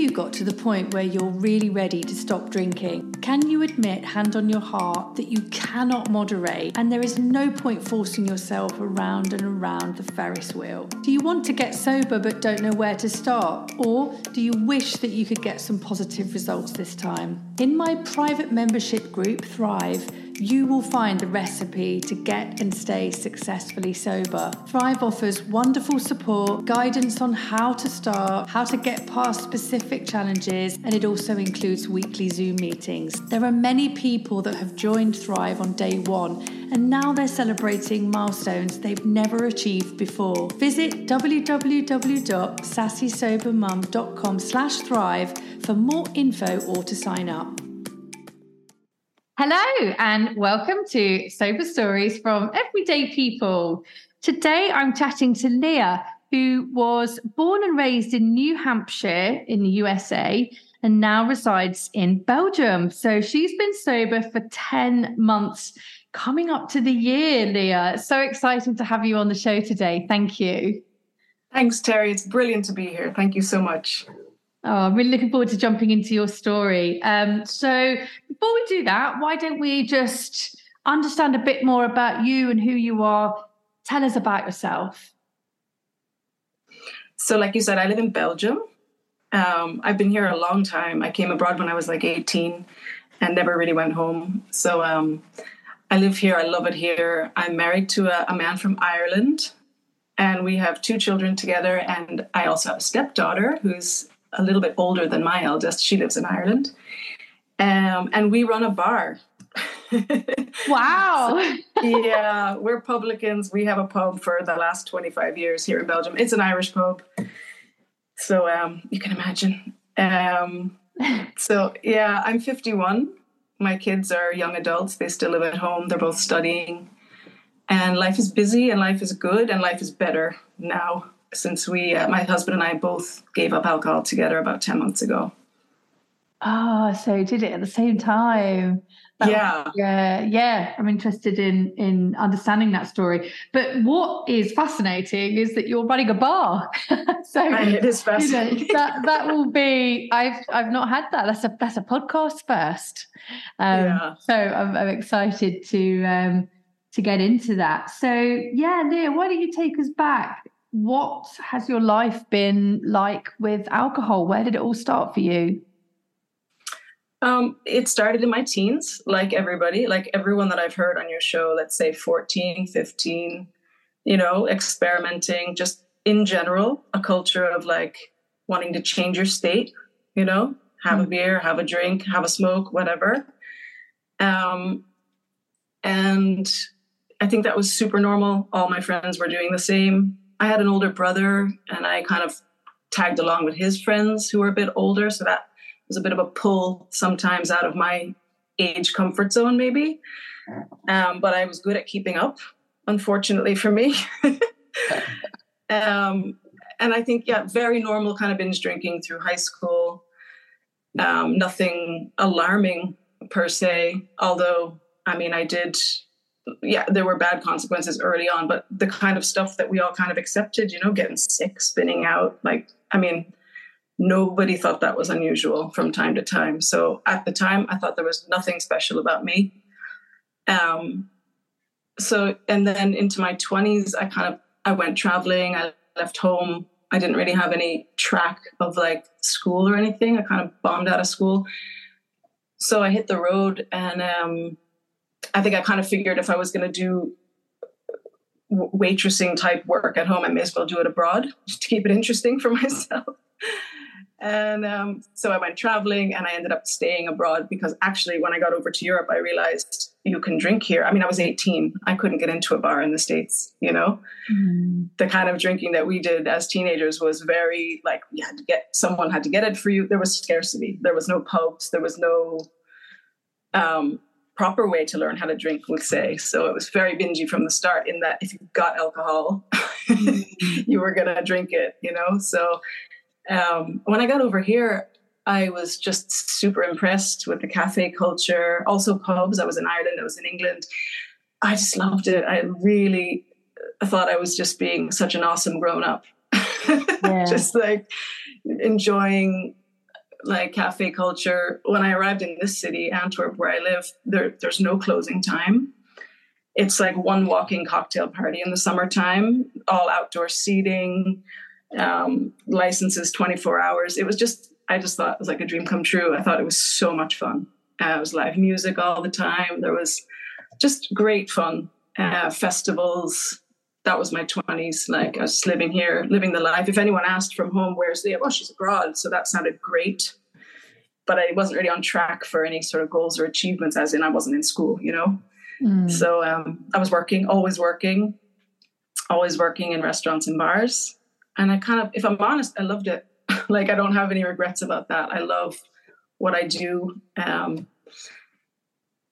Have you got to the point where you're really ready to stop drinking? Can you admit, hand on your heart, that you cannot moderate and there is no point forcing yourself around and around the Ferris wheel? Do you want to get sober but don't know where to start? Or do you wish that you could get some positive results this time? In my private membership group, Thrive, you will find the recipe to get and stay successfully sober. Thrive offers wonderful support, guidance on how to start, how to get past specific challenges, and it also includes weekly Zoom meetings. There are many people that have joined Thrive on day one and now they're celebrating milestones they've never achieved before. Visit www.sassysobermum.com slash thrive for more info or to sign up. Hello, and welcome to Sober Stories from Everyday People. Today I'm chatting to Leah, who was born and raised in New Hampshire in the USA and now resides in Belgium. So she's been sober for 10 months, coming up to the year, Leah. So exciting to have you on the show today. Thank you. Thanks, Terry. It's brilliant to be here. Thank you so much. Oh, I'm really looking forward to jumping into your story. Um, so, before we do that, why don't we just understand a bit more about you and who you are? Tell us about yourself. So, like you said, I live in Belgium. Um, I've been here a long time. I came abroad when I was like 18 and never really went home. So, um, I live here. I love it here. I'm married to a, a man from Ireland and we have two children together. And I also have a stepdaughter who's a little bit older than my eldest. She lives in Ireland. Um, and we run a bar. Wow. so, yeah, we're publicans. We have a pub for the last 25 years here in Belgium. It's an Irish pub. So um, you can imagine. Um, so, yeah, I'm 51. My kids are young adults. They still live at home. They're both studying. And life is busy and life is good and life is better now since we, uh, my husband and I both gave up alcohol together about 10 months ago. Ah, oh, so did it at the same time. Yeah. yeah. Yeah. I'm interested in, in understanding that story. But what is fascinating is that you're running a bar. so it is fascinating. You know, that, that will be, I've, I've not had that. That's a, that's a podcast first. Um, yeah. So I'm, I'm excited to, um, to get into that. So yeah, Leah, why don't you take us back what has your life been like with alcohol? Where did it all start for you? Um, it started in my teens, like everybody, like everyone that I've heard on your show, let's say 14, 15, you know, experimenting, just in general, a culture of like wanting to change your state, you know, have mm-hmm. a beer, have a drink, have a smoke, whatever. Um, and I think that was super normal. All my friends were doing the same. I had an older brother and I kind of tagged along with his friends who were a bit older. So that was a bit of a pull sometimes out of my age comfort zone, maybe. Um, but I was good at keeping up, unfortunately for me. um, and I think, yeah, very normal kind of binge drinking through high school. Um, nothing alarming per se, although, I mean, I did yeah, there were bad consequences early on, but the kind of stuff that we all kind of accepted, you know, getting sick, spinning out, like, I mean, nobody thought that was unusual from time to time. So at the time, I thought there was nothing special about me. Um, so, and then into my 20s, I kind of, I went traveling, I left home. I didn't really have any track of like school or anything. I kind of bombed out of school. So I hit the road and, um, I think I kind of figured if I was going to do waitressing type work at home, I may as well do it abroad just to keep it interesting for myself. And um, so I went traveling and I ended up staying abroad because actually, when I got over to Europe, I realized you can drink here. I mean, I was 18. I couldn't get into a bar in the States, you know? Mm. The kind of drinking that we did as teenagers was very like, you had to get, someone had to get it for you. There was scarcity. There was no pubs. There was no um, proper way to learn how to drink, we'll say. So it was very bingy from the start in that if you got alcohol, mm. you were going to drink it, you know? So, um, when I got over here, I was just super impressed with the cafe culture, also pubs. I was in Ireland, I was in England. I just loved it. I really thought I was just being such an awesome grown up. Yeah. just like enjoying like cafe culture. When I arrived in this city, Antwerp, where I live, there, there's no closing time. It's like one walking cocktail party in the summertime, all outdoor seating, um, licenses 24 hours. It was just, I just thought it was like a dream come true. I thought it was so much fun. Uh, it was live music all the time. There was just great fun. Uh, festivals. That was my 20s. Like I was living here, living the life. If anyone asked from home, where's the, oh, she's abroad. So that sounded great. But I wasn't really on track for any sort of goals or achievements, as in I wasn't in school, you know? Mm. So um, I was working, always working, always working in restaurants and bars and I kind of, if I'm honest, I loved it. like I don't have any regrets about that. I love what I do. Um,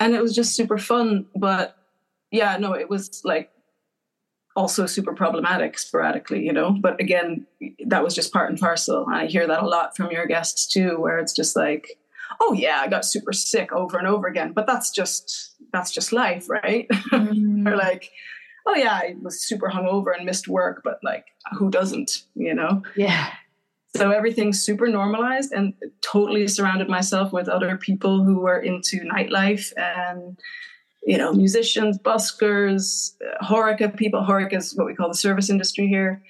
and it was just super fun. But yeah, no, it was like also super problematic sporadically, you know. But again, that was just part and parcel. I hear that a lot from your guests too, where it's just like, oh yeah, I got super sick over and over again. But that's just that's just life, right? Mm. or like, oh yeah, I was super hungover and missed work, but like who doesn't, you know? Yeah. So everything's super normalized and totally surrounded myself with other people who were into nightlife and you know, musicians, buskers, horeca people. Horeca is what we call the service industry here.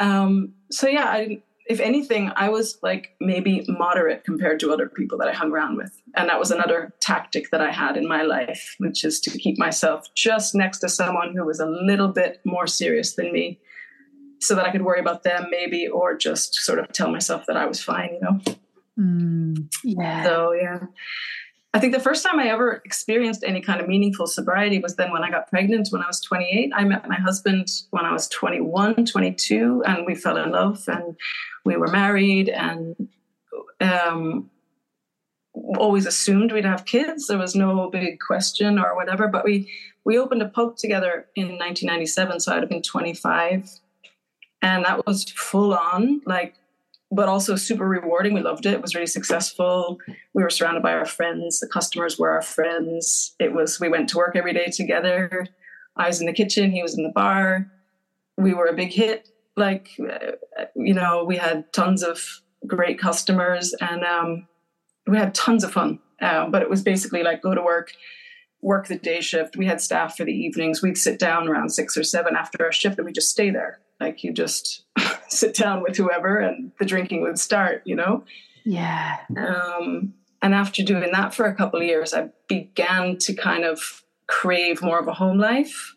Um, so yeah, I if anything, I was like maybe moderate compared to other people that I hung around with. And that was another tactic that I had in my life, which is to keep myself just next to someone who was a little bit more serious than me so that I could worry about them maybe, or just sort of tell myself that I was fine, you know? Mm, yeah. So, yeah. I think the first time I ever experienced any kind of meaningful sobriety was then when I got pregnant when I was 28. I met my husband when I was 21, 22, and we fell in love and we were married and um, always assumed we'd have kids. There was no big question or whatever, but we, we opened a pub together in 1997, so I'd have been 25. And that was full on, like but also super rewarding. We loved it. It was really successful. We were surrounded by our friends. The customers were our friends. It was, we went to work every day together. I was in the kitchen, he was in the bar. We were a big hit. Like, uh, you know, we had tons of great customers and um, we had tons of fun. Uh, but it was basically like go to work, work the day shift. We had staff for the evenings. We'd sit down around six or seven after our shift and we just stay there. Like you just sit down with whoever and the drinking would start, you know? Yeah. Um, and after doing that for a couple of years, I began to kind of crave more of a home life.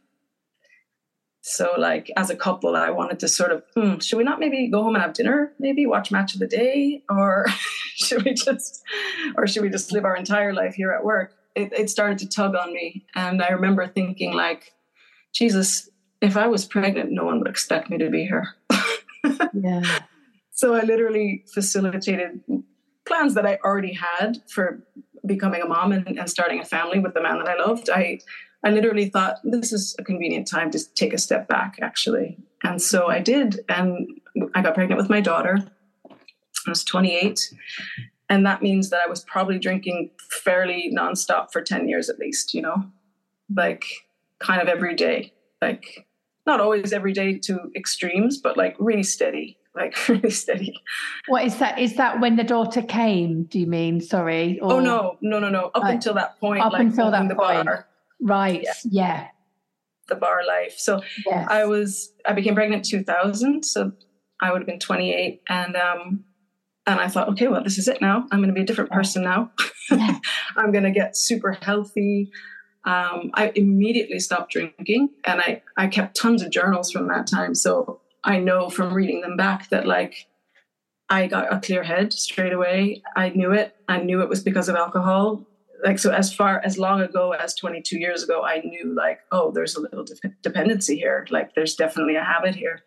So, like, as a couple, I wanted to sort of, hmm, should we not maybe go home and have dinner? Maybe watch match of the day, or should we just, or should we just live our entire life here at work? It, it started to tug on me, and I remember thinking, like, Jesus, if I was pregnant, no one would expect me to be here. Yeah. So I literally facilitated plans that I already had for becoming a mom and, and starting a family with the man that I loved. I I literally thought this is a convenient time to take a step back, actually. And so I did, and I got pregnant with my daughter. I was 28. And that means that I was probably drinking fairly nonstop for 10 years at least, you know, like kind of every day. Like not always every day to extremes, but like really steady, like really steady. What is that? Is that when the daughter came? Do you mean? Sorry. Or, oh no, no, no, no. Up uh, until that point, up like until that the point. bar. Right. Yeah. yeah. The bar life. So yes. I was, I became pregnant 2000. So I would have been 28, and um, and I thought, okay, well, this is it now. I'm going to be a different person now. Yeah. I'm going to get super healthy um, I immediately stopped drinking and I, I kept tons of journals from that time. So I know from reading them back that like I got a clear head straight away. I knew it. I knew it was because of alcohol. Like so, as far as long ago as 22 years ago, I knew like, oh, there's a little de- dependency here. Like, there's definitely a habit here.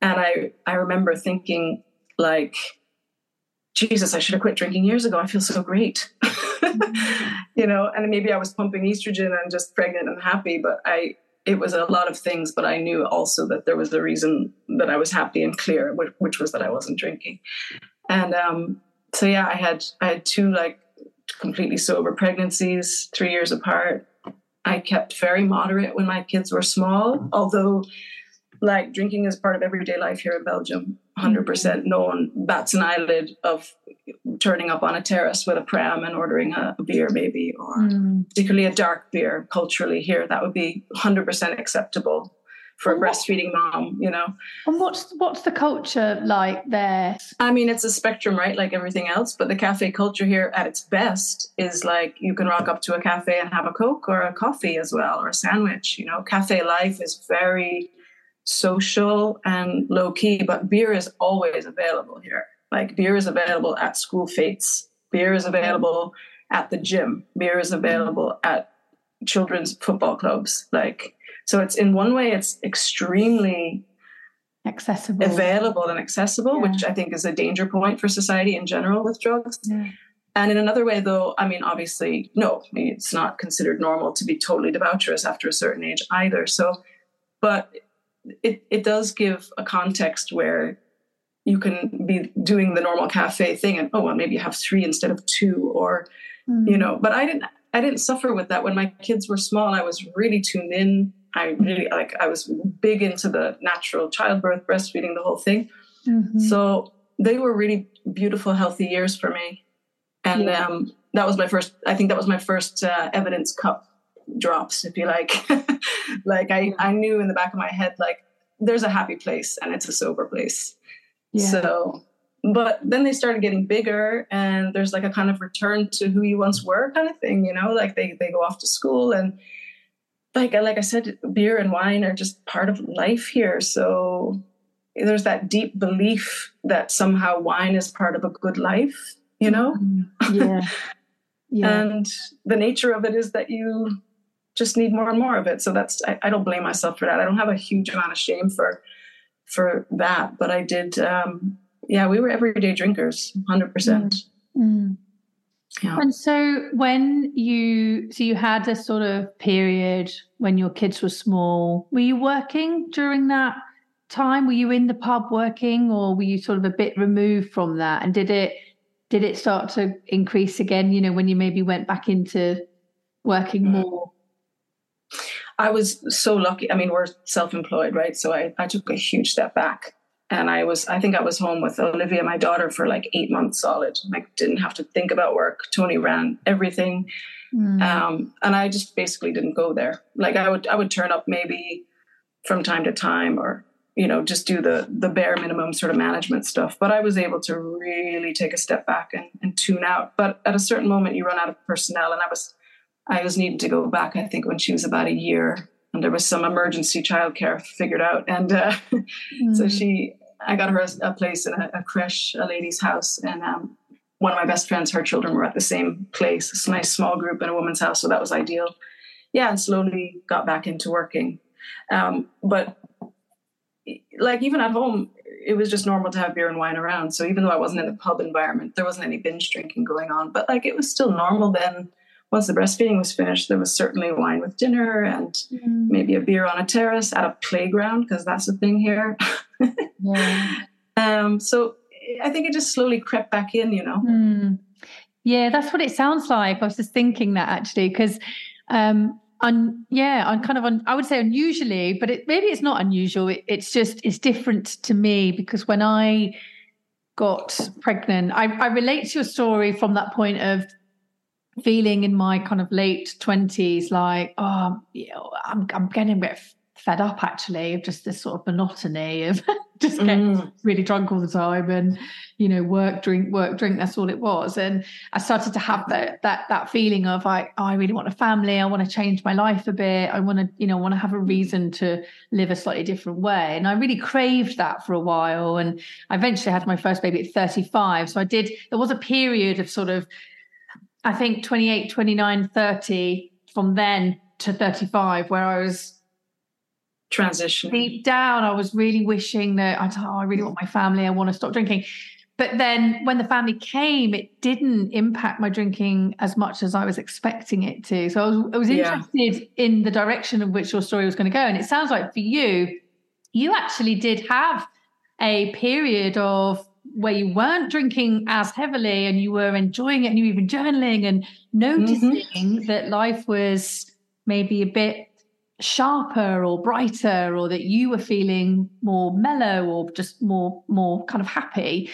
And I I remember thinking like, Jesus, I should have quit drinking years ago. I feel so great. you know, and maybe I was pumping estrogen and just pregnant and happy, but I it was a lot of things, but I knew also that there was a reason that I was happy and clear, which, which was that I wasn't drinking. And um, so yeah, I had I had two like completely sober pregnancies, three years apart. I kept very moderate when my kids were small, although like drinking is part of everyday life here in Belgium. 100% mm-hmm. no one bats an eyelid of turning up on a terrace with a pram and ordering a, beer maybe or mm. particularly a dark beer culturally here that would be 100% acceptable for a breastfeeding mom you know and what's what's the culture like there i mean it's a spectrum right like everything else but the cafe culture here at its best is like you can rock up to a cafe and have a coke or a coffee as well or a sandwich you know cafe life is very social and low key, but beer is always available here. Like beer is available at school fetes, beer is available at the gym, beer is available at children's football clubs. Like so it's in one way it's extremely accessible available and accessible yeah. which i think is a danger point for society in general with drugs yeah. and in another way though i mean obviously no it's not considered normal to be totally debaucherous after a certain age either so but it, it does give a context where you can be doing the normal cafe thing and oh well maybe you have three instead of two or mm. you know but i didn't i didn't suffer with that when my kids were small i was really tuned in i really like i was big into the natural childbirth breastfeeding the whole thing mm-hmm. so they were really beautiful healthy years for me and yeah. um, that was my first i think that was my first uh, evidence cup drops if you like. Like I, I knew in the back of my head like there's a happy place and it's a sober place. Yeah. so but then they started getting bigger and there's like a kind of return to who you once were kind of thing you know? Like they, they go off to school and like like i said beer and wine are just part of life here. So there's that deep belief that somehow wine is part of a good life you know? Mm-hmm. yeah. Yeah. And the nature of it is that you just need more and more of it. So that's I, I, don't blame myself for that. I don't have a huge amount of shame for for that, but I did. Um, yeah, we were everyday drinkers, hundred percent. Mm. mm. Yeah. And so when you so you had this sort of period when your kids were small, were you working during that time? Were you in the pub working or were you sort of a bit removed from that? And did it did it start to increase again, you know, when you maybe went back into working mm. more I was so lucky. I mean, we're self employed, right? So I, I took a huge step back. And I was, I think I was home with Olivia, my daughter, for like eight months solid. I didn't have to think about work. Tony ran everything. Mm. Um, and I just basically didn't go there. Like I would, I would turn up maybe from time to time or, you know, just do the, the bare minimum sort of management stuff. But I was able to really take a step back and, and tune out. But at a certain moment, you run out of personnel. And I was, I was needing to go back, I think, when she was about a year, and there was some emergency childcare figured out, and uh, mm. so she, I got her a, a place in a, a, creche, a lady's house, and um, one of my best friends, her children were at the same place. It's a nice small group in a woman's house, so that was ideal. Yeah, and slowly got back into working, um, but like even at home, it was just normal to have beer and wine around. So even though I wasn't in the pub environment, there wasn't any binge drinking going on. But like it was still normal then once the breastfeeding was finished, there was certainly wine with dinner and mm. maybe a beer on a terrace at a playground because that's a thing here. yeah. Um, so I think it just slowly crept back in, you know. Mm. Yeah, that's what it sounds like. I was just thinking that actually because. Um, un, yeah, I'm kind of un, I would say unusually, but it, maybe it's not unusual. It, it's just it's different to me because when I got pregnant, I, I relate to your story from that point of feeling in my kind of late 20s like oh I'm, I'm getting a bit fed up actually of just this sort of monotony of just get mm. really drunk all the time and you know work drink work drink that's all it was. And i started to have that that that feeling of like oh, i really want a family i want to change my life a bit i want to you know want to have a reason to live a slightly different way. And i really craved that for a while and i eventually had my first baby at 35 so i did there was a period of sort of i think 28 29 30 from then to 35 where i was transition deep down i was really wishing that i oh, i really want my family. I want to stop drinking. But then when the family came it didn't impact my drinking as much as i was expecting it to. So i was, I was interested yeah. in the direction of which your story was going to go. And it sounds like for you you actually did have a period of where you weren't drinking as heavily and you were enjoying it and you were even journaling and noticing mm-hmm. that life was maybe a bit sharper or brighter or that you were feeling more mellow or just more more kind of happy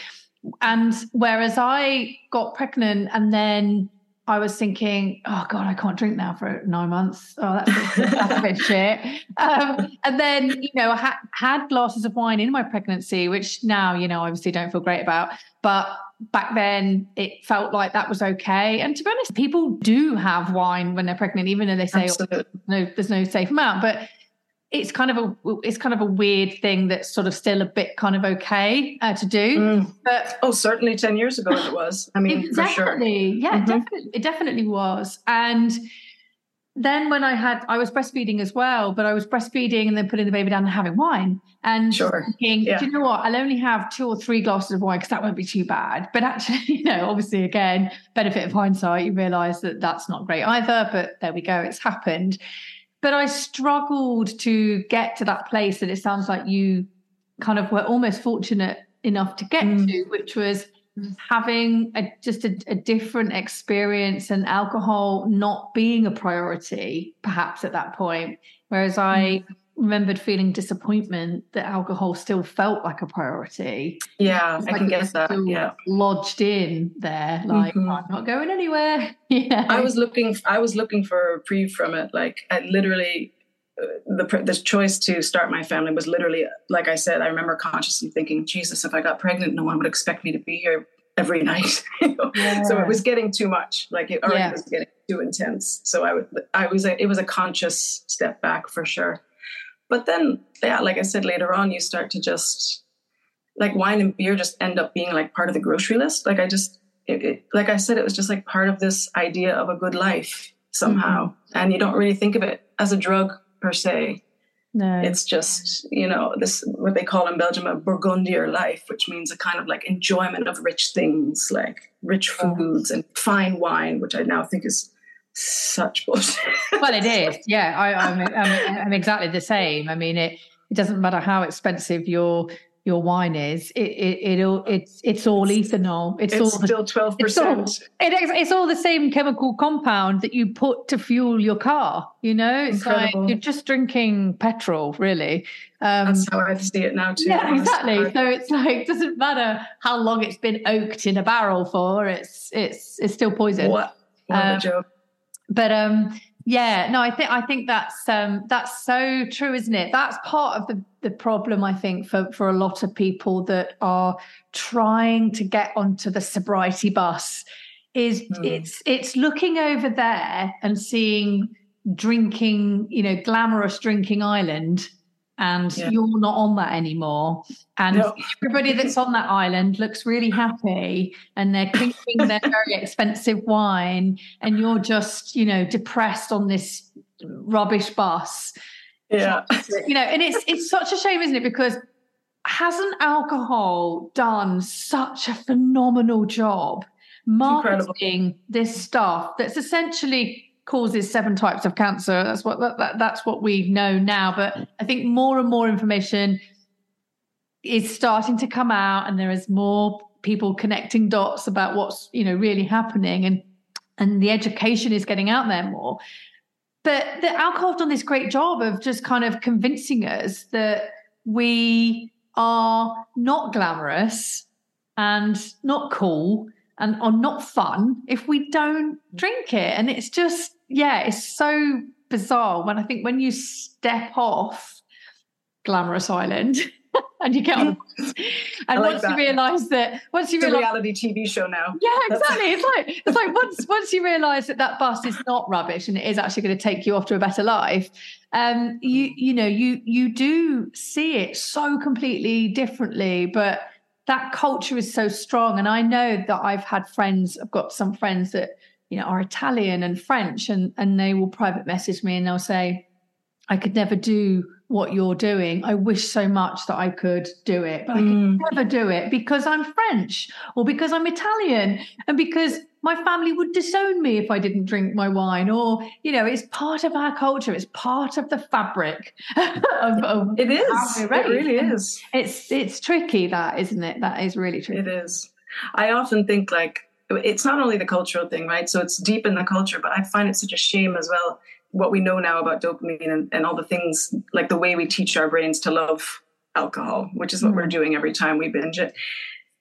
and whereas i got pregnant and then I was thinking, oh God, I can't drink now for nine months. Oh, that's, that's a bit shit. Um, and then, you know, I ha- had glasses of wine in my pregnancy, which now, you know, obviously don't feel great about. But back then, it felt like that was okay. And to be honest, people do have wine when they're pregnant, even though they say oh, no, there's no safe amount. But it's kind of a it's kind of a weird thing that's sort of still a bit kind of okay uh, to do. Mm. But oh, certainly ten years ago it was. I mean, for sure. Yeah, mm-hmm. definitely, it definitely was. And then when I had, I was breastfeeding as well, but I was breastfeeding and then putting the baby down and having wine. And sure. thinking, yeah. do you know what? I'll only have two or three glasses of wine because that won't be too bad. But actually, you know, obviously, again, benefit of hindsight, you realize that that's not great either. But there we go, it's happened but I struggled to get to that place that it sounds like you kind of were almost fortunate enough to get mm. to, which was having a, just a, a, different experience and alcohol not being a priority, perhaps at that point. Whereas I mm remembered feeling disappointment that alcohol still felt like a priority. Yeah, I can guess that. Yeah, lodged in there, like mm-hmm. I'm not going anywhere. yeah, I was looking. I was looking for a reprieve from it. Like I literally. Uh, the the choice to start my family was literally like I said. I remember consciously thinking, Jesus, if I got pregnant, no one would expect me to be here every night. yeah. So it was getting too much. Like it already yeah. was getting too intense. So I would, I was, a, it was a conscious step back for sure. But then, yeah, like I said later on, you start to just like wine and beer just end up being like part of the grocery list. Like I just, it, it, like I said, it was just like part of this idea of a good life somehow. Mm-hmm. And you don't really think of it as a drug per se. No. It's just, you know, this what they call in Belgium a Burgundier life, which means a kind of like enjoyment of rich things, like rich foods and fine wine, which I now think is such bullshit. well, it is. Yeah, I, am I'm, I'm, I'm exactly the same. I mean, it it doesn't matter how expensive your your wine is. It it, it it's it's all ethanol. It's, it's all still twelve percent. It's, it's all the same chemical compound that you put to fuel your car. You know, it's Incredible. like you're just drinking petrol, really. Um, That's how I see it now too. Yeah, exactly. So it's like it doesn't matter how long it's been oaked in a barrel for. It's it's it's still poison. What? What um, a joke but um yeah no i think i think that's um that's so true isn't it that's part of the the problem i think for for a lot of people that are trying to get onto the sobriety bus is mm. it's it's looking over there and seeing drinking you know glamorous drinking island and yeah. you're not on that anymore. And no. everybody that's on that island looks really happy and they're drinking their very expensive wine, and you're just, you know, depressed on this rubbish bus. Yeah. You know, and it's it's such a shame, isn't it? Because hasn't alcohol done such a phenomenal job marketing this stuff that's essentially causes seven types of cancer. That's what that, that, that's what we know now. But I think more and more information is starting to come out, and there is more people connecting dots about what's you know really happening, and and the education is getting out there more. But the alcohol have done this great job of just kind of convincing us that we are not glamorous and not cool and are not fun if we don't drink it. And it's just yeah, it's so bizarre when I think when you step off Glamorous Island and you get on and like once that. you realize that once you it's realize reality tv show now yeah exactly it's like it's like once once you realize that that bus is not rubbish and it is actually going to take you off to a better life um you you know you you do see it so completely differently but that culture is so strong. And i know that i've had friends i've got some friends that you know are italian and french and and they will private message me and they'll say i could never do what you're doing. I wish so much that I could do it, but I can mm. never do it because I'm French or because I'm Italian and because my family would disown me if I didn't drink my wine. Or, you know, it's part of our culture, it's part of the fabric of, of it is. It really is. It's it's tricky, that isn't it? That is really tricky. It is. I often think like it's not only the cultural thing, right? So it's deep in the culture, but I find it such a shame as well what we know now about dopamine and, and all the things like the way we teach our brains to love alcohol, which is what we're doing every time we binge it.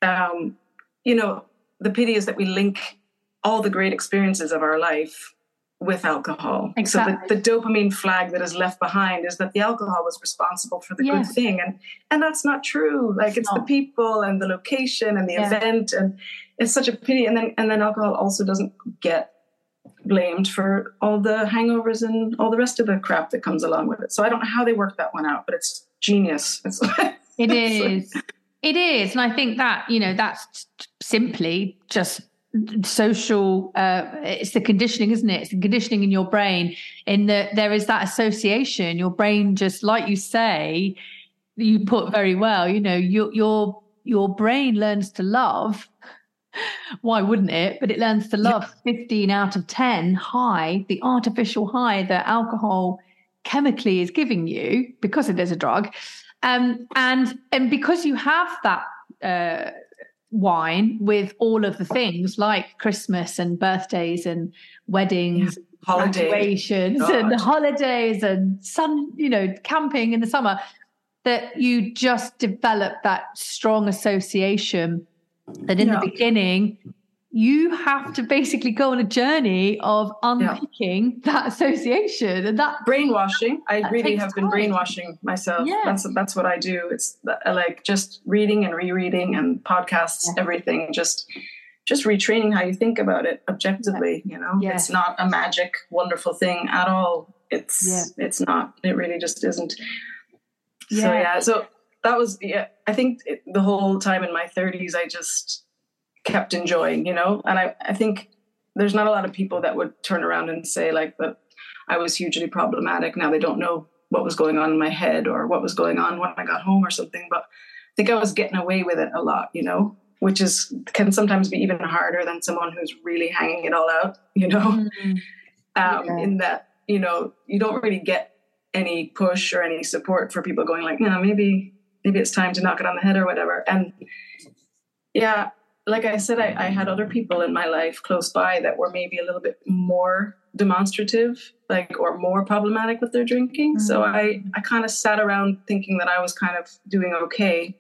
Um, you know, the pity is that we link all the great experiences of our life with alcohol. Exactly. So the, the, dopamine flag that is left behind is that the alcohol was responsible for the yes. good thing. And and that's not true. Like it's, it's the people and the location and the yeah. event. And it's such a pity. And then and then alcohol also doesn't get blamed for all the hangovers and all the rest of the crap that comes along with it. So I don't know how they work that one out, but it's genius. It's, it is. It is. And I think that, you know, that's simply just social uh it's the conditioning isn't it it's the conditioning in your brain in that there is that association your brain just like you say you put very well you know your your your brain learns to love why wouldn't it? But it learns to love yeah. 15 out of 10 high, the artificial high that alcohol chemically is giving you because it is a drug. Um, and and because you have that uh, wine with all of the things like Christmas and birthdays and weddings, yeah. holidays and holidays and sun, you know, camping in the summer, that you just develop that strong association that in yeah. the beginning you have to basically go on a journey of unpicking yeah. that association and that brainwashing. I that really have time. been brainwashing myself. Yeah. That's that's what I do. It's uh, like just reading and rereading and podcasts, yeah. everything. Just just retraining how you think about it objectively. You know, it's not a magic, wonderful thing at all. It's it's not. It really just isn't. So yeah. So that was yeah i think the whole time in my 30s i just kept enjoying you know and i i think there's not a lot of people that would turn around and say like that i was hugely problematic now they don't know what was going on in my head or what was going on when i got home or something but i think i was getting away with it a lot you know which is can sometimes be even harder than someone who's really hanging it all out you know mm-hmm. um, yeah. in that you know you don't really get any push or any support for people going like no maybe maybe it's time to knock it on the head or whatever. And yeah, like I said, I, I, had other people in my life close by that were maybe a little bit more demonstrative, like or more problematic with their drinking. Mm-hmm. So I I kind of sat around thinking that I was kind of doing okay.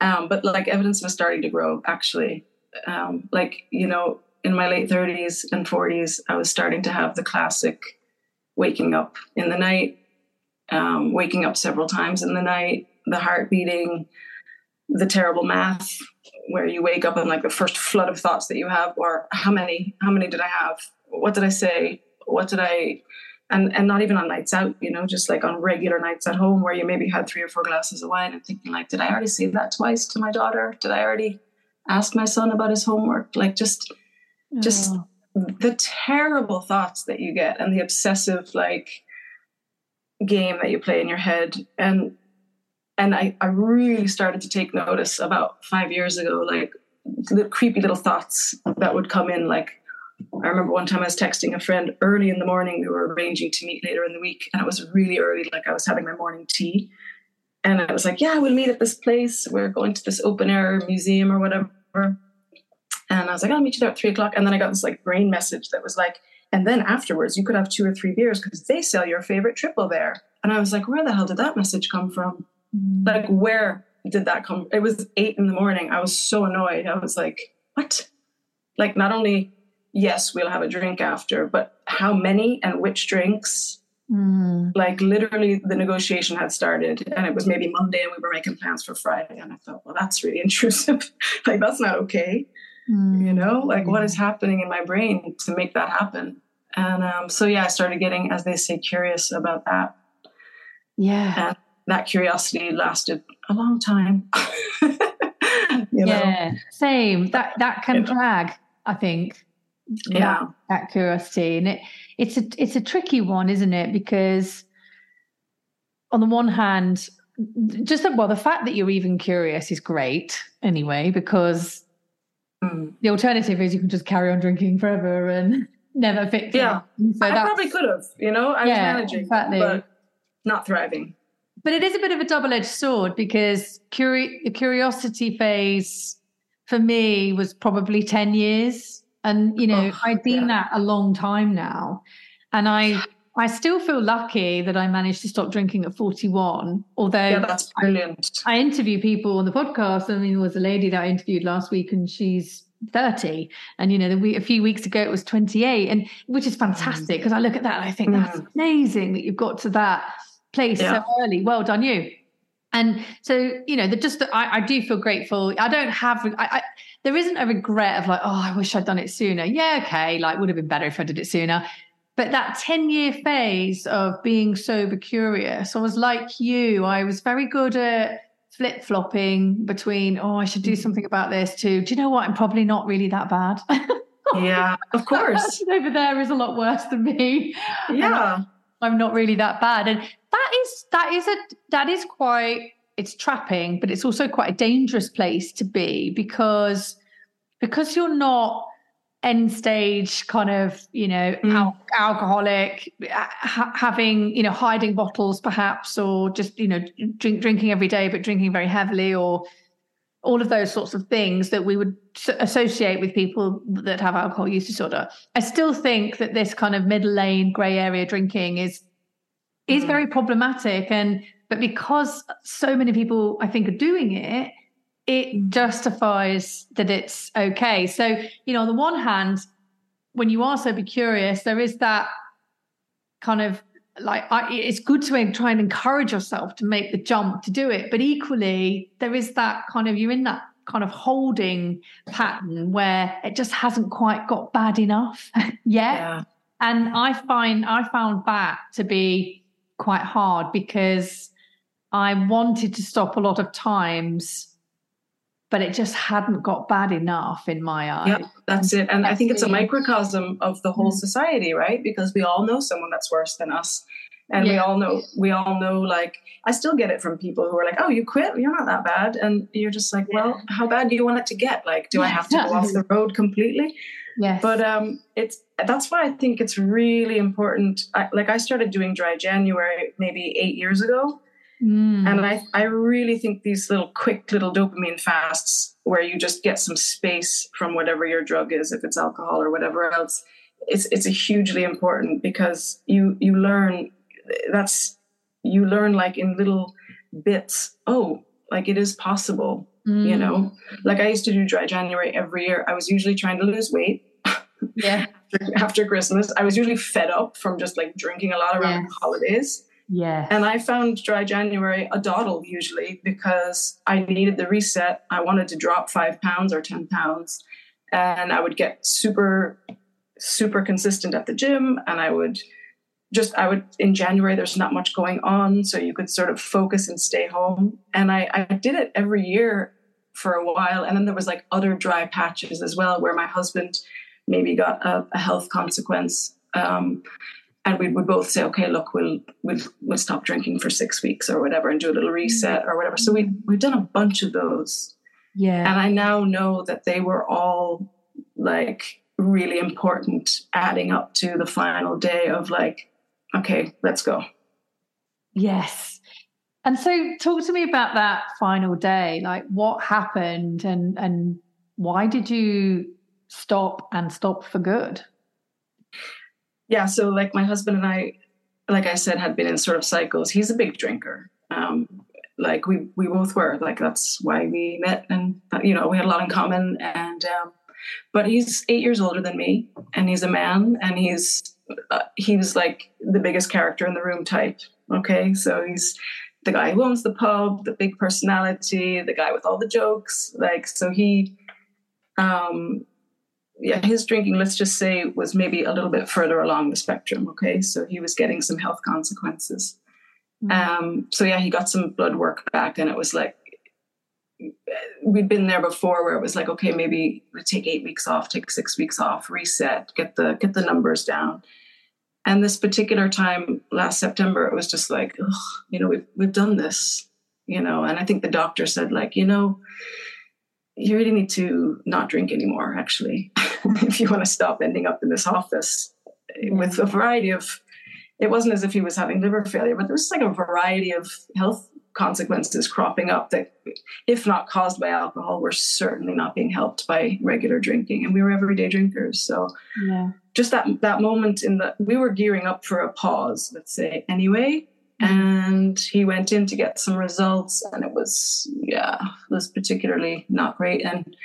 Um, but like evidence was starting to grow actually. Um, like you know, in my late 30s and 40s, I was starting to have the classic waking up in the night, um, waking up several times in the night, the heart beating, the terrible math where you wake up and like the first flood of thoughts that you have, or how many, how many did I have? What did I say? What did I, and, and not even on nights out, you know, just like on regular nights at home where you maybe had three or four glasses of wine and thinking like, did I already say that twice to my daughter? Did I already ask my son about his homework? Like just, just oh. the terrible thoughts that you get and the obsessive, like, game that you play in your head and and I, I really started to take notice about five years ago like the creepy little thoughts that would come in like I remember one time I was texting a friend early in the morning. We were arranging to meet later in the week, and it was really early, like I was having my morning tea. And I was like, Yeah, we'll meet at this place. We're going to this open air museum or whatever. And I was like, I'll meet you there at three o'clock. And then I got this like brain message that was like, and then afterwards, you could have two or three beers because they sell your favorite triple there. And I was like, where the hell did that message come from? Mm. Like, where did that come? It was eight in the morning. I was so annoyed. I was like, what? Like, not only, yes, we'll have a drink after, but how many and which drinks Mm. Like literally, the negotiation had started, and it was maybe Monday, and we were making plans for Friday. And I thought, well, that's really intrusive. like that's not okay. Mm. You know, like what is happening in my brain to make that happen? And um, so yeah, I started getting, as they say, curious about that. Yeah. And that curiosity lasted a long time. you know? Yeah. Same. That that can Yeah. drag, I think. that- Yeah. That, curiosity. And it it's a it's a tricky one, isn't it? Because on the one hand, just that well, the fact that you're even curious is great anyway, because Mm. the alternative is you can just carry on drinking forever and never fix Yeah. So I probably could have, you know, I was Yeah, managing, exactly. but not thriving. but it is a bit of a double-edged sword because curi- the curiosity phase for me was probably 10 years and you know Oh, i've been yeah. that a long time now and i i still feel lucky that i managed to stop drinking at 41 although Yeah, that's brilliant. I interview people on the podcast. I mean, there was a lady that I interviewed last week, and she's 30. And, you know, the week, a few weeks ago, it was 28, and which is fantastic mm. because I look at that and I think that's mm. amazing that you've got to that place Yeah. so early. Well done, you. And so, you know, the just that I, I do feel grateful. I don't have, I, I, there isn't a regret of like, oh, I wish I'd done it sooner. Yeah, okay, like would have been better if I did it sooner. But that 10 year phase of being sober curious, I was like you, I was very good at flip flopping between, oh, I should do mm-hmm. something about this, to, do you know what? I'm probably not really that bad. Yeah, of course. Over there is a lot worse than me. Um, yeah. I'm not really that bad. And that is, that is a, that is quite, it's trapping, but it's also quite a dangerous place to be because, because you're not end stage kind of you know Mm. al- alcoholic ha- having you know hiding bottles perhaps or just you know drink drinking every day but drinking very heavily or all of those sorts of things that we would associate with people that have alcohol use disorder i still think that this kind of middle lane gray area drinking is is Mhm. very problematic and but because so many people i think are doing it it justifies that it's okay. So, you know, on the one hand, when you are sober curious, there is that kind of like I, it's good to try and encourage yourself to make the jump to do it, but equally there is that kind of you're in that kind of holding pattern where it just hasn't quite got bad enough yet. Yeah. And I find I found that to be quite hard because I wanted to stop a lot of times, but it just hadn't got bad enough in my eyes. Yeah, that's it. And I think it's a microcosm of the whole Mm. society, right? Because we all know someone that's worse than us. And we all know, we all know, like, I still get it from people who are like, oh, you quit? You're not that bad. And you're just like, well, how bad do you want it to get? Like, do I have to go off the road completely? Yes. But um, it's that's why I think it's really important. I, like, I started doing dry January maybe eight years ago. Mm. And I, I really think these little quick little dopamine fasts where you just get some space from whatever your drug is, if it's alcohol or whatever else, it's it's a hugely important because you you learn that's you learn like in little bits, oh, like it is possible, you Mm. know. Like I used to do dry January every year. I was usually trying to lose weight Yeah. after Christmas. I was usually fed up from just like drinking a lot around Yes. the holidays. Yeah. And I found dry January a dawdle usually because I needed the reset. I wanted to drop five pounds or 10 pounds. And I would get super, super consistent at the gym. And I would just, I would, in January, there's not much going on. So you could sort of focus and stay home. And I, I did it every year for a while. And then there was like other dry patches as well where my husband maybe got a, a health consequence. Um, and we would both say, okay, look, we'll we'll we'll stop drinking for six weeks or whatever, and do a little reset or whatever. So we mm. we've done a bunch of those, Yeah. and I now know that they were all like really important, adding up to the final day of like, okay, let's go. Yes. And so talk to me about that final day. Like what happened and and why did you stop and stop for good? Yeah, so like my husband and I, like I said, had been in sort of cycles. He's a big drinker. Um, like we we both were. Like that's why we met, and you know we had a lot in common. And um, but he's eight years older than me, and he's a man, and he's uh, he was like the biggest character in the room type. Okay, so he's the guy who owns the pub, the big personality, the guy with all the jokes. Like, so he, um, yeah, his drinking, let's just say, was maybe a little bit further along the spectrum. Okay, so he was getting some health consequences. Mm-hmm. Um, so yeah, he got some blood work back, and it was like we'd been there before, where it was like, okay, maybe we take eight weeks off, take six weeks off, reset, get the get the numbers down. And this particular time last September, it was just like, you know, we've we've done this, you know. And I think the doctor said, like, you know, you really need to not drink anymore, actually, if you want to stop ending up in this office with a variety of it wasn't as if he was having liver failure, but there was like a variety of health consequences cropping up that, if not caused by alcohol, were certainly not being helped by regular drinking. And we were everyday drinkers. So yeah. just that that moment in the we were gearing up for a pause, let's say, anyway. Mm-hmm. And he went in to get some results, and it was yeah, it was particularly not great. And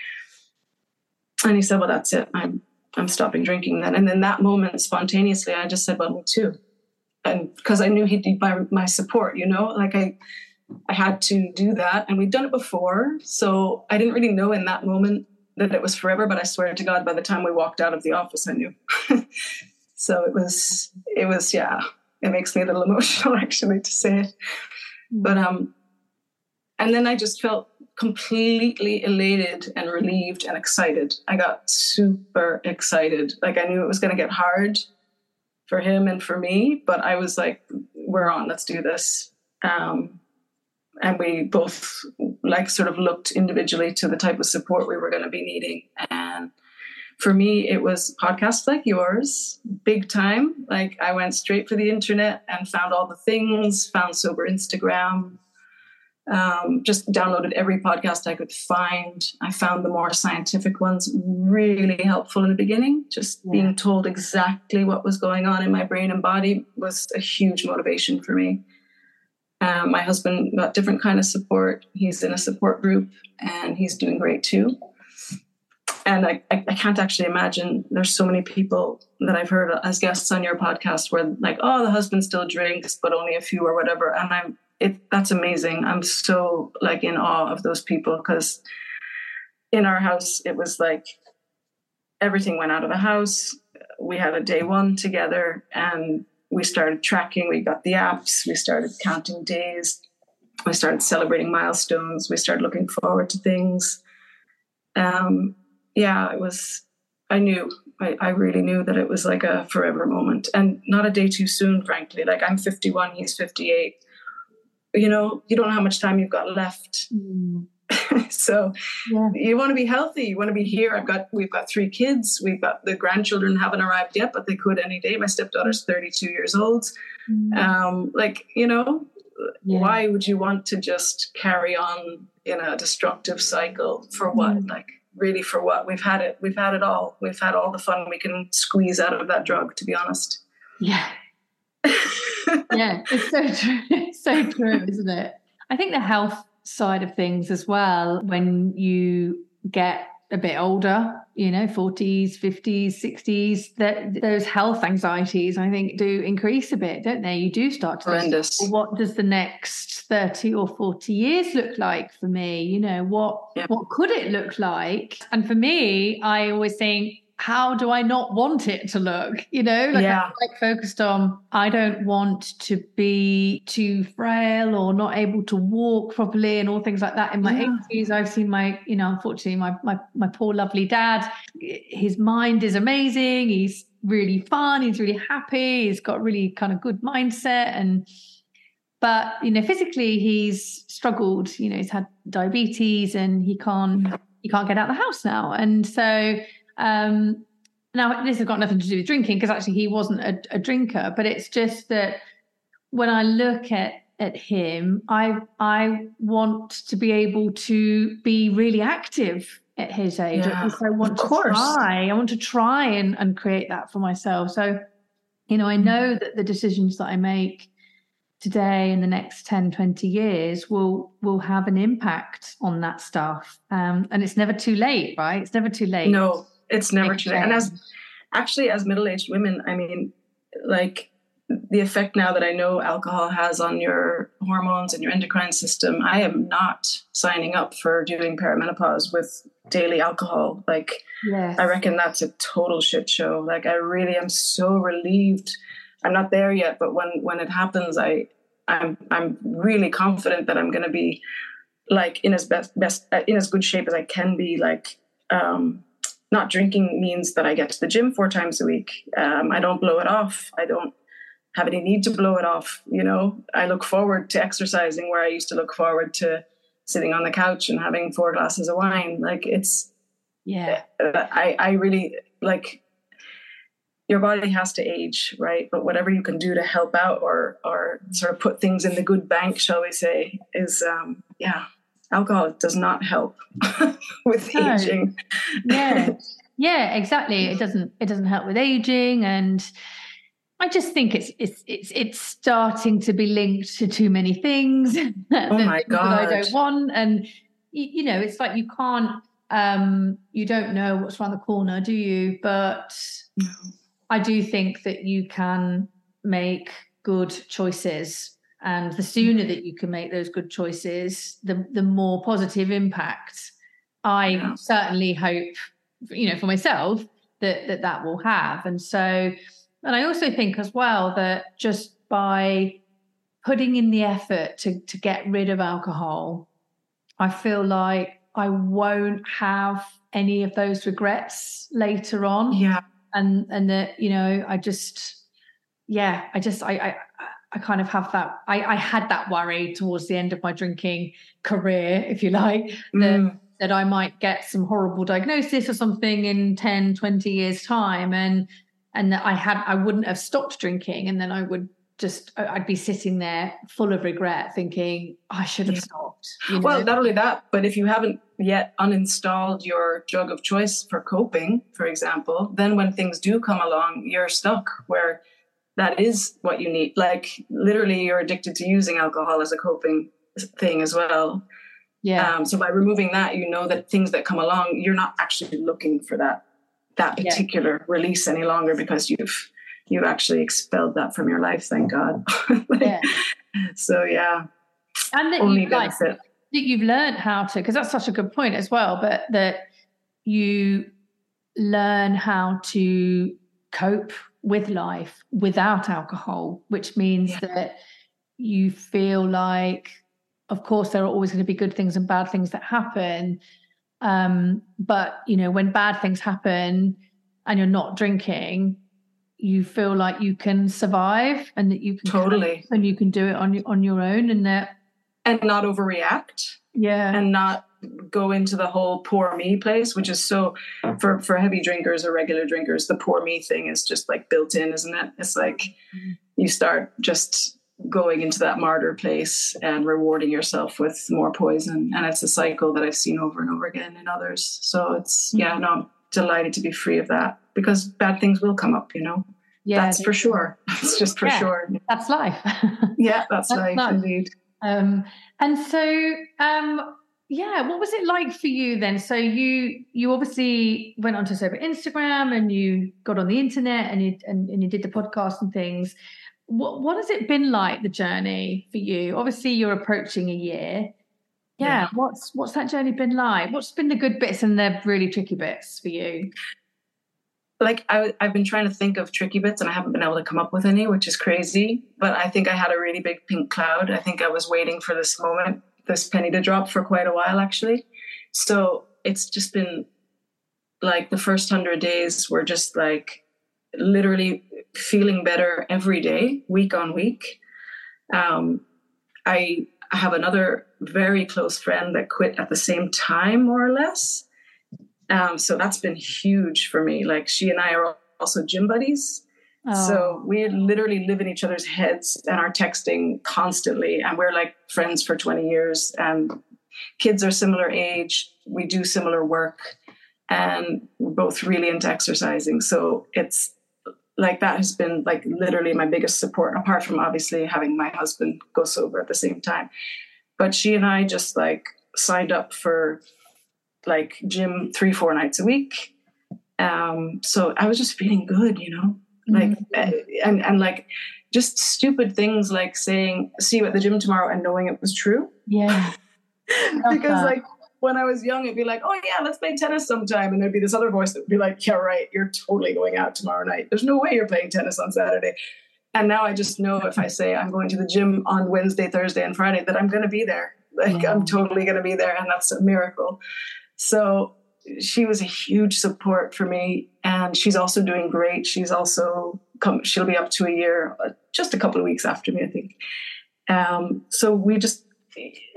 and he said, "Well, that's it. I'm I'm stopping drinking then." And then that moment, spontaneously, I just said, "Well, me too." and because I knew he'd need my, my support, you know, like I, I had to do that and we'd done it before. So I didn't really know in that moment that it was forever, but I swear to God, by the time we walked out of the office, I knew. so it was, it was, yeah, it makes me a little emotional actually to say it. But, um, and then I just felt completely elated and relieved and excited. I got super excited. Like I knew it was going to get hard for him and for me. But I was like, we're on, let's do this. Um, and we both like sort of looked individually to the type of support we were going to be needing. And for me, it was podcasts like yours, big time. Like I went straight for the internet and found all the things, found Sober Instagram, um, just downloaded every podcast I could find. I found the more scientific ones really helpful in the beginning. Just yeah. being told exactly what was going on in my brain and body was a huge motivation for me. Um, my husband got different kind of support. He's in a support group and he's doing great too. And I, I, can't actually imagine there's so many people that I've heard as guests on your podcast where like, oh, the husband still drinks, but only a few or whatever. And I'm it that's amazing. I'm so like in awe of those people because in our house it was like everything went out of the house. We had a day one together and we started tracking. We got the apps. We started counting days. We started celebrating milestones. We started looking forward to things. Um, yeah, it was. I knew. I, I really knew that it was like a forever moment, and not a day too soon. Frankly, like I'm 51, he's 58 you know you don't know how much time you've got left mm. so yeah. you want to be healthy you want to be here i've got we've got three kids we've got the grandchildren haven't arrived yet but they could any day my stepdaughter's 32 years old mm. um, like you know yeah. why would you want to just carry on in a destructive cycle for what mm. like really for what we've had it we've had it all we've had all the fun we can squeeze out of that drug to be honest yeah yeah, it's so true. It's so true, isn't it? I think the health side of things as well, when you get a bit older, you know, 40s, 50s, 60s, that those health anxieties, I think, do increase a bit, don't they? You do start to horrendous. Think, what does the next 30 or 40 years look like for me? You know, what yeah. what could it look like? And for me, I always think how do I not want it to look? You know, like yeah. I'm like focused on I don't want to be too frail or not able to walk properly and all things like that. In my yeah. 80s, I've seen my, you know, unfortunately, my my my poor lovely dad. His mind is amazing. He's really fun. He's really happy. He's got really kind of good mindset and but you know physically he's struggled you know he's had diabetes and he can't he can't get out of the house now and so um, now, this has got nothing to do with drinking because actually he wasn't a, a, drinker, but it's just that when I look at at him, I I want to be able to be really active at his age. Yeah, I want to course. try. I want to try and, and create that for myself. So, you know, I know that the decisions that I make today in the next 10 20 years will will have an impact on that stuff um, and it's never too late right it's never too late no it's never too late. And as actually as middle-aged women, I mean, like the effect now that I know alcohol has on your hormones and your endocrine system, I am not signing up for doing perimenopause with daily alcohol. Like, yes. I reckon that's a total shit show. Like, I really am so relieved. I'm not there yet, but when when it happens, I I'm I'm really confident that I'm going to be like in as best best uh, in as good shape as I can be. Like, um, not drinking means that I get to the gym four times a week. Um, I don't blow it off. I don't have any need to blow it off. You know, I look forward to exercising where I used to look forward to sitting on the couch and having four glasses of wine. Like it's, yeah, I, I really like your body has to age, right? But whatever you can do to help out or, or sort of put things in the good bank, shall we say, is, um, yeah, alcohol does not help with no. aging. Yeah. yeah, exactly. It doesn't, it doesn't help with aging and, I just think it's it's it's it's starting to be linked to too many things oh my God. that I don't want, and you, you, know, it's like you can't, um, you don't know what's around the corner, do you? But. I do think that you can make good choices, and the sooner that you can make those good choices, the the more positive impact. I yeah. certainly hope, you know, for myself that that that will have, and so and I also think as well that just by putting in the effort to, to get rid of alcohol, I feel like I won't have any of those regrets later on. Yeah. And and that, you know, I just yeah, I just I I I kind of have that I, I had that worry towards the end of my drinking career, if you like, mm. that that I might get some horrible diagnosis or something in 10, 20 years time. And and that I had I wouldn't have stopped drinking, and then I would just I'd be sitting there full of regret, thinking I should have stopped. You know? Well, not only that, but if you haven't yet uninstalled your drug of choice for coping, for example, then when things do come along, you're stuck where that is what you need. Like literally, you're addicted to using alcohol as a coping thing as well. Yeah. Um, so by removing that, you know that things that come along, you're not actually looking for that that particular yeah. release any longer because you've you've actually expelled that from your life thank god like, yeah. so yeah and that Only you like, that you've learned how to because that's such a good point as well but that you learn how to cope with life without alcohol which means yeah. that you feel like of course there are always going to be good things and bad things that happen um, but you know, when bad things happen and you're not drinking, you feel like you can survive and that you can totally and you can do it on your on your own and that and not overreact. Yeah. And not go into the whole poor me place, which is so for for heavy drinkers or regular drinkers, the poor me thing is just like built in, isn't it? It's like mm-hmm. you start just going into that martyr place and rewarding yourself with more poison. And it's a cycle that I've seen over and over again in others. So it's, mm-hmm. yeah, no, I'm delighted to be free of that because bad things will come up, you know? Yeah, that's for sure. That's just for yeah, sure. That's life. yeah, that's, that's life, life, indeed. Um, and so, um, yeah, what was it like for you then? So you you obviously went onto sober Instagram and you got on the internet and you and, and you did the podcast and things what what has it been like the journey for you? Obviously, you're approaching a year. Yeah, yeah, what's what's that journey been like? What's been the good bits and the really tricky bits for you? Like I, I've been trying to think of tricky bits and I haven't been able to come up with any, which is crazy. But I think I had a really big pink cloud. I think I was waiting for this moment, this penny to drop for quite a while, actually. So it's just been like the first hundred days were just like literally feeling better every day, week on week. Um, I have another very close friend that quit at the same time, more or less. Um, so that's been huge for me. Like she and I are also gym buddies. Oh. So we literally live in each other's heads and are texting constantly. And we're like friends for 20 years. And kids are similar age. We do similar work. And we're both really into exercising. So it's like that has been like literally my biggest support apart from obviously having my husband go sober at the same time but she and i just like signed up for like gym three four nights a week um so i was just feeling good you know like mm-hmm. and and like just stupid things like saying see you at the gym tomorrow and knowing it was true yeah because like when I was young, it'd be like, oh yeah, let's play tennis sometime. And there'd be this other voice that would be like, yeah, right, you're totally going out tomorrow night. There's no way you're playing tennis on Saturday. And now I just know if I say I'm going to the gym on Wednesday, Thursday, and Friday, that I'm going to be there. Like yeah. I'm totally going to be there. And that's a miracle. So she was a huge support for me. And she's also doing great. She's also come, she'll be up to a year, uh, just a couple of weeks after me, I think. Um, so we just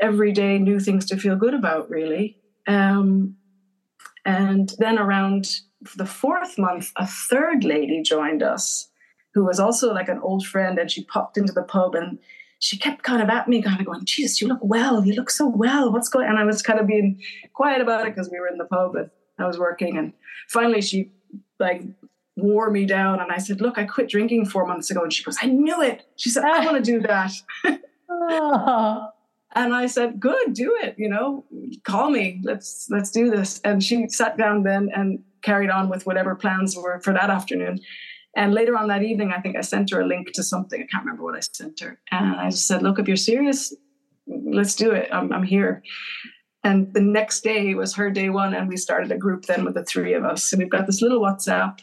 every day new things to feel good about, really. Um, and then around the fourth month, a third lady joined us who was also like an old friend, and she popped into the pub and she kept kind of at me, kind of going, Jesus, you look well. You look so well. What's going on? And I was kind of being quiet about it because we were in the pub and I was working. And finally, she like wore me down. And I said, Look, I quit drinking four months ago. And she goes, I knew it. She said, I want to do that. And I said, "Good, do it. You know, call me. Let's let's do this." And she sat down then and carried on with whatever plans were for that afternoon. And later on that evening, I think I sent her a link to something. I can't remember what I sent her. And I just said, "Look, if you're serious, let's do it. I'm, I'm here." And the next day was her day one, and we started a group then with the three of us. So we've got this little WhatsApp,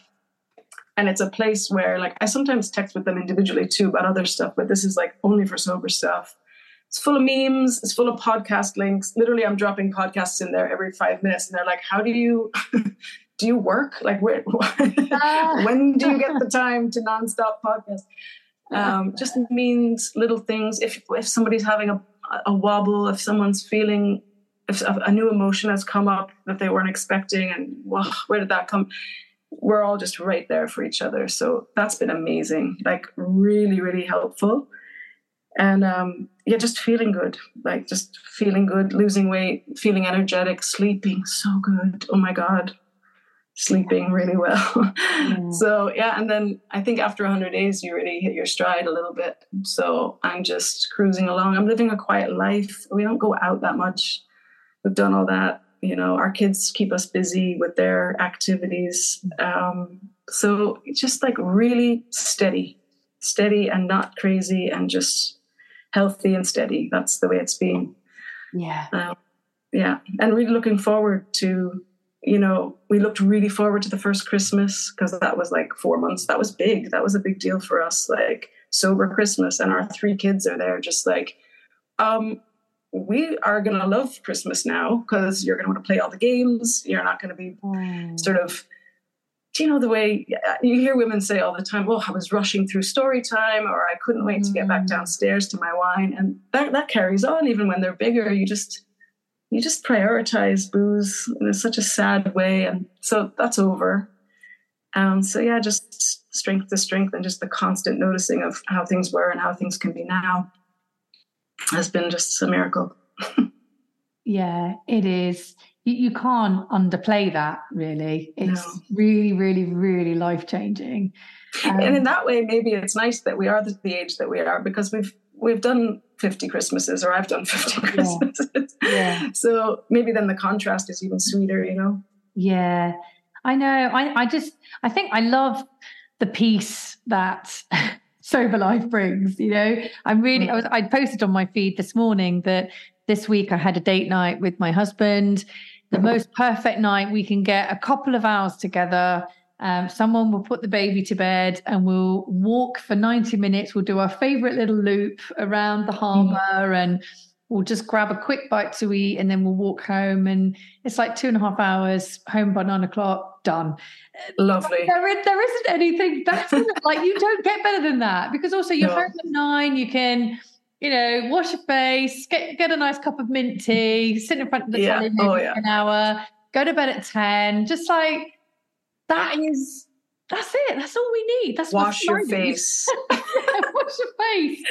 and it's a place where, like, I sometimes text with them individually too about other stuff, but this is like only for sober stuff it's full of memes it's full of podcast links literally i'm dropping podcasts in there every five minutes and they're like how do you do you work? Like where, ah. when do you get the time to nonstop podcast? Um, just means little things. If if somebody's having a, a wobble if someone's feeling if a new emotion has come up that they weren't expecting and wow, where did that come? We're all just right there for each other. So that's been amazing like really really helpful. And um, yeah, just feeling good, like just feeling good, losing weight, feeling energetic, sleeping so good. Oh my God, sleeping really well. Yeah. so yeah, and then I think after 100 days, you really hit your stride a little bit. So I'm just cruising along. I'm living a quiet life. We don't go out that much. We've done all that. You know, our kids keep us busy with their activities. Um, so just like really steady, steady and not crazy and just healthy and steady. That's the way it's been. Yeah. Um, yeah. And really looking forward to, you know, we looked really forward to the first Christmas because that was like four months. That was big. That was a big deal for us. Like sober Christmas. And our three kids are there just like, um, we are going to love Christmas now because you're going to want to play all the games. You're not going to be mm. sort of do you know the way you hear women say all the time, "Oh, I was rushing through story time," or "I couldn't wait to get back mm. downstairs to my wine," and that that carries on even when they're bigger. You just you just prioritize booze in such a sad way, and so that's over. Um, so yeah, just strength to strength, and just the constant noticing of how things were and how things can be now has been just a miracle. yeah, it is you, you can't underplay that really it's no. really really really life changing um, and in that way maybe it's nice that we are the, the, age that we are because we've we've done 50 christmases or i've done 50 christmases yeah. yeah. so maybe then the contrast is even sweeter you know yeah i know i i just i think i love the peace that sober life brings you know i'm really mm. i was i posted on my feed this morning that this week i had a date night with my husband the mm-hmm. most perfect night. We can get a couple of hours together. Um, someone will put the baby to bed and we'll walk for 90 minutes. We'll do our favorite little loop around the harbor mm. and we'll just grab a quick bite to eat and then we'll walk home. And it's like two and a half hours, home by nine o'clock, done. Lovely. There, there isn't anything better. like you don't get better than that because also you're no. home at nine, you can you know, wash your face, get get a nice cup of mint tea, sit in front of the yeah. television oh, yeah. for an hour, go to bed at 10. Just like that is that's it. That's all we need. That's wash your face. wash your face.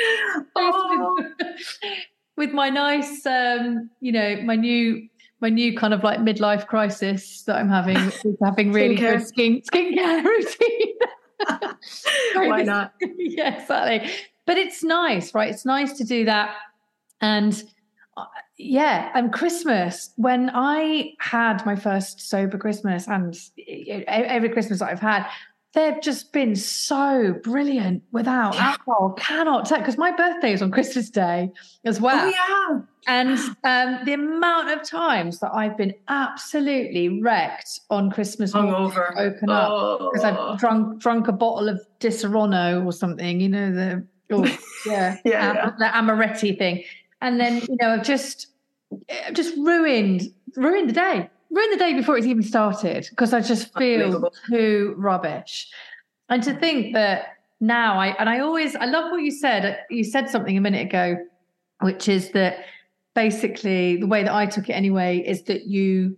Oh. With, my nice um, you know, my new my new kind of like midlife crisis that I'm having having really skincare. good skin skincare routine. Why not? yeah, exactly but it's nice, right? It's nice to do that. And yeah, and Christmas, when I had my first sober Christmas and every Christmas that I've had, they've just been so brilliant without Yeah. alcohol. Cannot take because my birthday is on Christmas Day as well. Oh yeah. And um, the amount of times that I've been absolutely wrecked on Christmas hungover. open up Oh. because I've drunk drunk a bottle of Disaronno or something, you know the oh, yeah, Yeah, am- yeah. the amaretti thing, and then you know I've just I've just ruined ruined the day, ruined the day before it's even started because I just feel too rubbish. And to think that now I and I always I love what you said. You said something a minute ago, which is that basically the way that I took it anyway is that you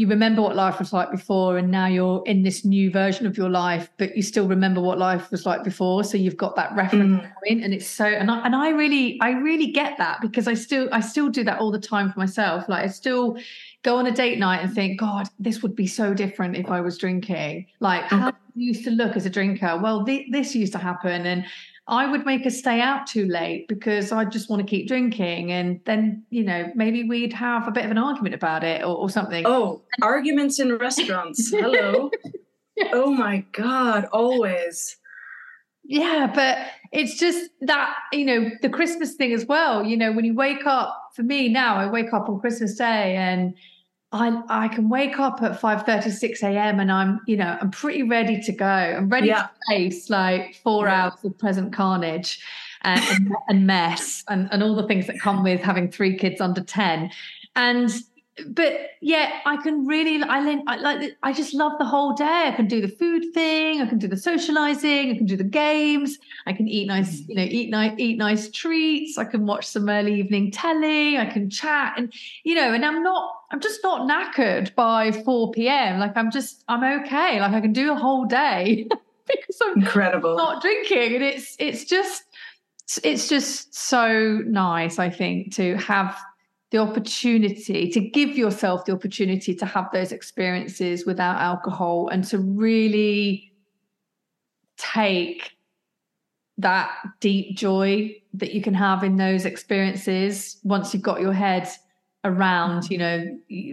you remember what life was like before and now you're in this new version of your life but you still remember what life was like before so you've got that reference Mm. point and it's so and I and I really I really get that because I still I still do that all the time for myself like I still go on a date night and think god this would be so different if I was drinking like how Okay. I used to look as a drinker well thi- this used to happen and I would make us stay out too late because I just want to keep drinking. And then, you know, maybe we'd have a bit of an argument about it or, or something. Oh, arguments in restaurants. Hello. Oh my God, always. Yeah, but it's just that, you know, the Christmas thing as well. You know, when you wake up, for me now, I wake up on Christmas Day and I I can wake up at 5 6 a.m. and I'm, you know, I'm pretty ready to go. I'm ready Yeah. to face like four Yeah. hours of present carnage and, and, and mess and, and all the things that come with having three kids under 10. And but yeah, I can really I I like I just love the whole day. I can do the food thing, I can do the socializing, I can do the games, I can eat nice, mm-hmm. you know, eat nice eat nice treats, I can watch some early evening telly, I can chat and you know, and I'm not I'm just not knackered by 4 p.m. Like I'm just I'm okay. Like I can do a whole day because I'm Incredible. not drinking and it's it's just it's just so nice i think to have the opportunity to give yourself the opportunity to have those experiences without alcohol and to really take that deep joy that you can have in those experiences once you've got your head around you know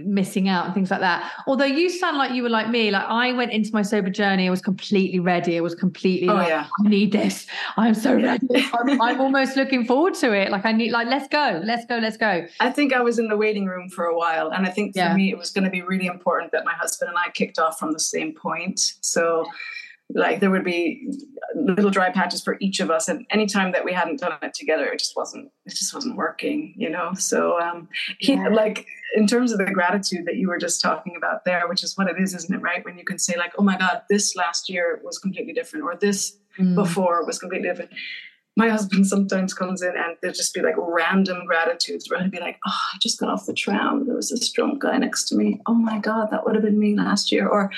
missing out and things like that although you sound like you were like me like i went into my sober journey i was completely ready i was completely Oh, like yeah. i need this i'm so ready I'm, I'm almost looking forward to it like i need like let's go let's go let's go I think I was in the waiting room for a while. And I think for Yeah. me, it was going to be really important that my husband and I kicked off from the same point. So, like, there would be little dry patches for each of us. And anytime that we hadn't done it together, it just wasn't, it just wasn't working, you know? So, um, he, Yeah. like, in terms of the gratitude that you were just talking about there, which is what it is, isn't it? Right? When you can say, like, oh my God, this last year was completely different, or this Mm. before was completely different. My husband sometimes comes in and there'll just be like random gratitudes where he'll be like, Oh, I just got off the tram. There was this drunk guy next to me. Oh my God, that would have been me last year. Or,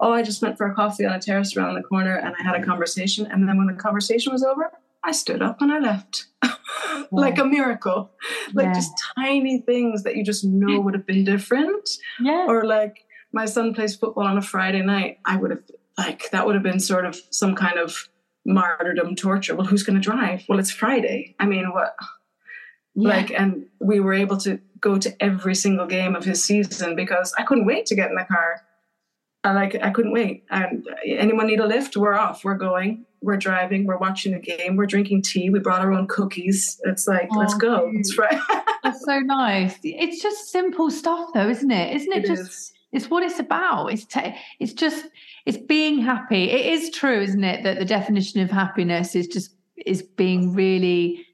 Oh, I just went for a coffee on a terrace around the corner and I had a mm. conversation. And then when the conversation was over, I stood up and I left. like a miracle. Like Yeah. just tiny things that you just know would have been different yeah or like my son plays football on a Friday night, I would have like that would have been sort of some kind of martyrdom torture. Well, who's going to drive? Well, it's Friday. I mean, what? Yeah. Like, and we were able to go to every single game of his season because I couldn't wait to get in the car. I like I couldn't wait. And uh, anyone need a lift? We're off. We're going. We're driving. We're watching the game. We're drinking tea. We brought our own cookies. It's like oh, let's Oh, go. cute. It's Friday. That's so nice. It's just simple stuff, though, isn't it? Isn't it, It just? is. It's what it's about. It's ta it's just it's being happy. It is true, isn't it, that the definition of happiness is just is being really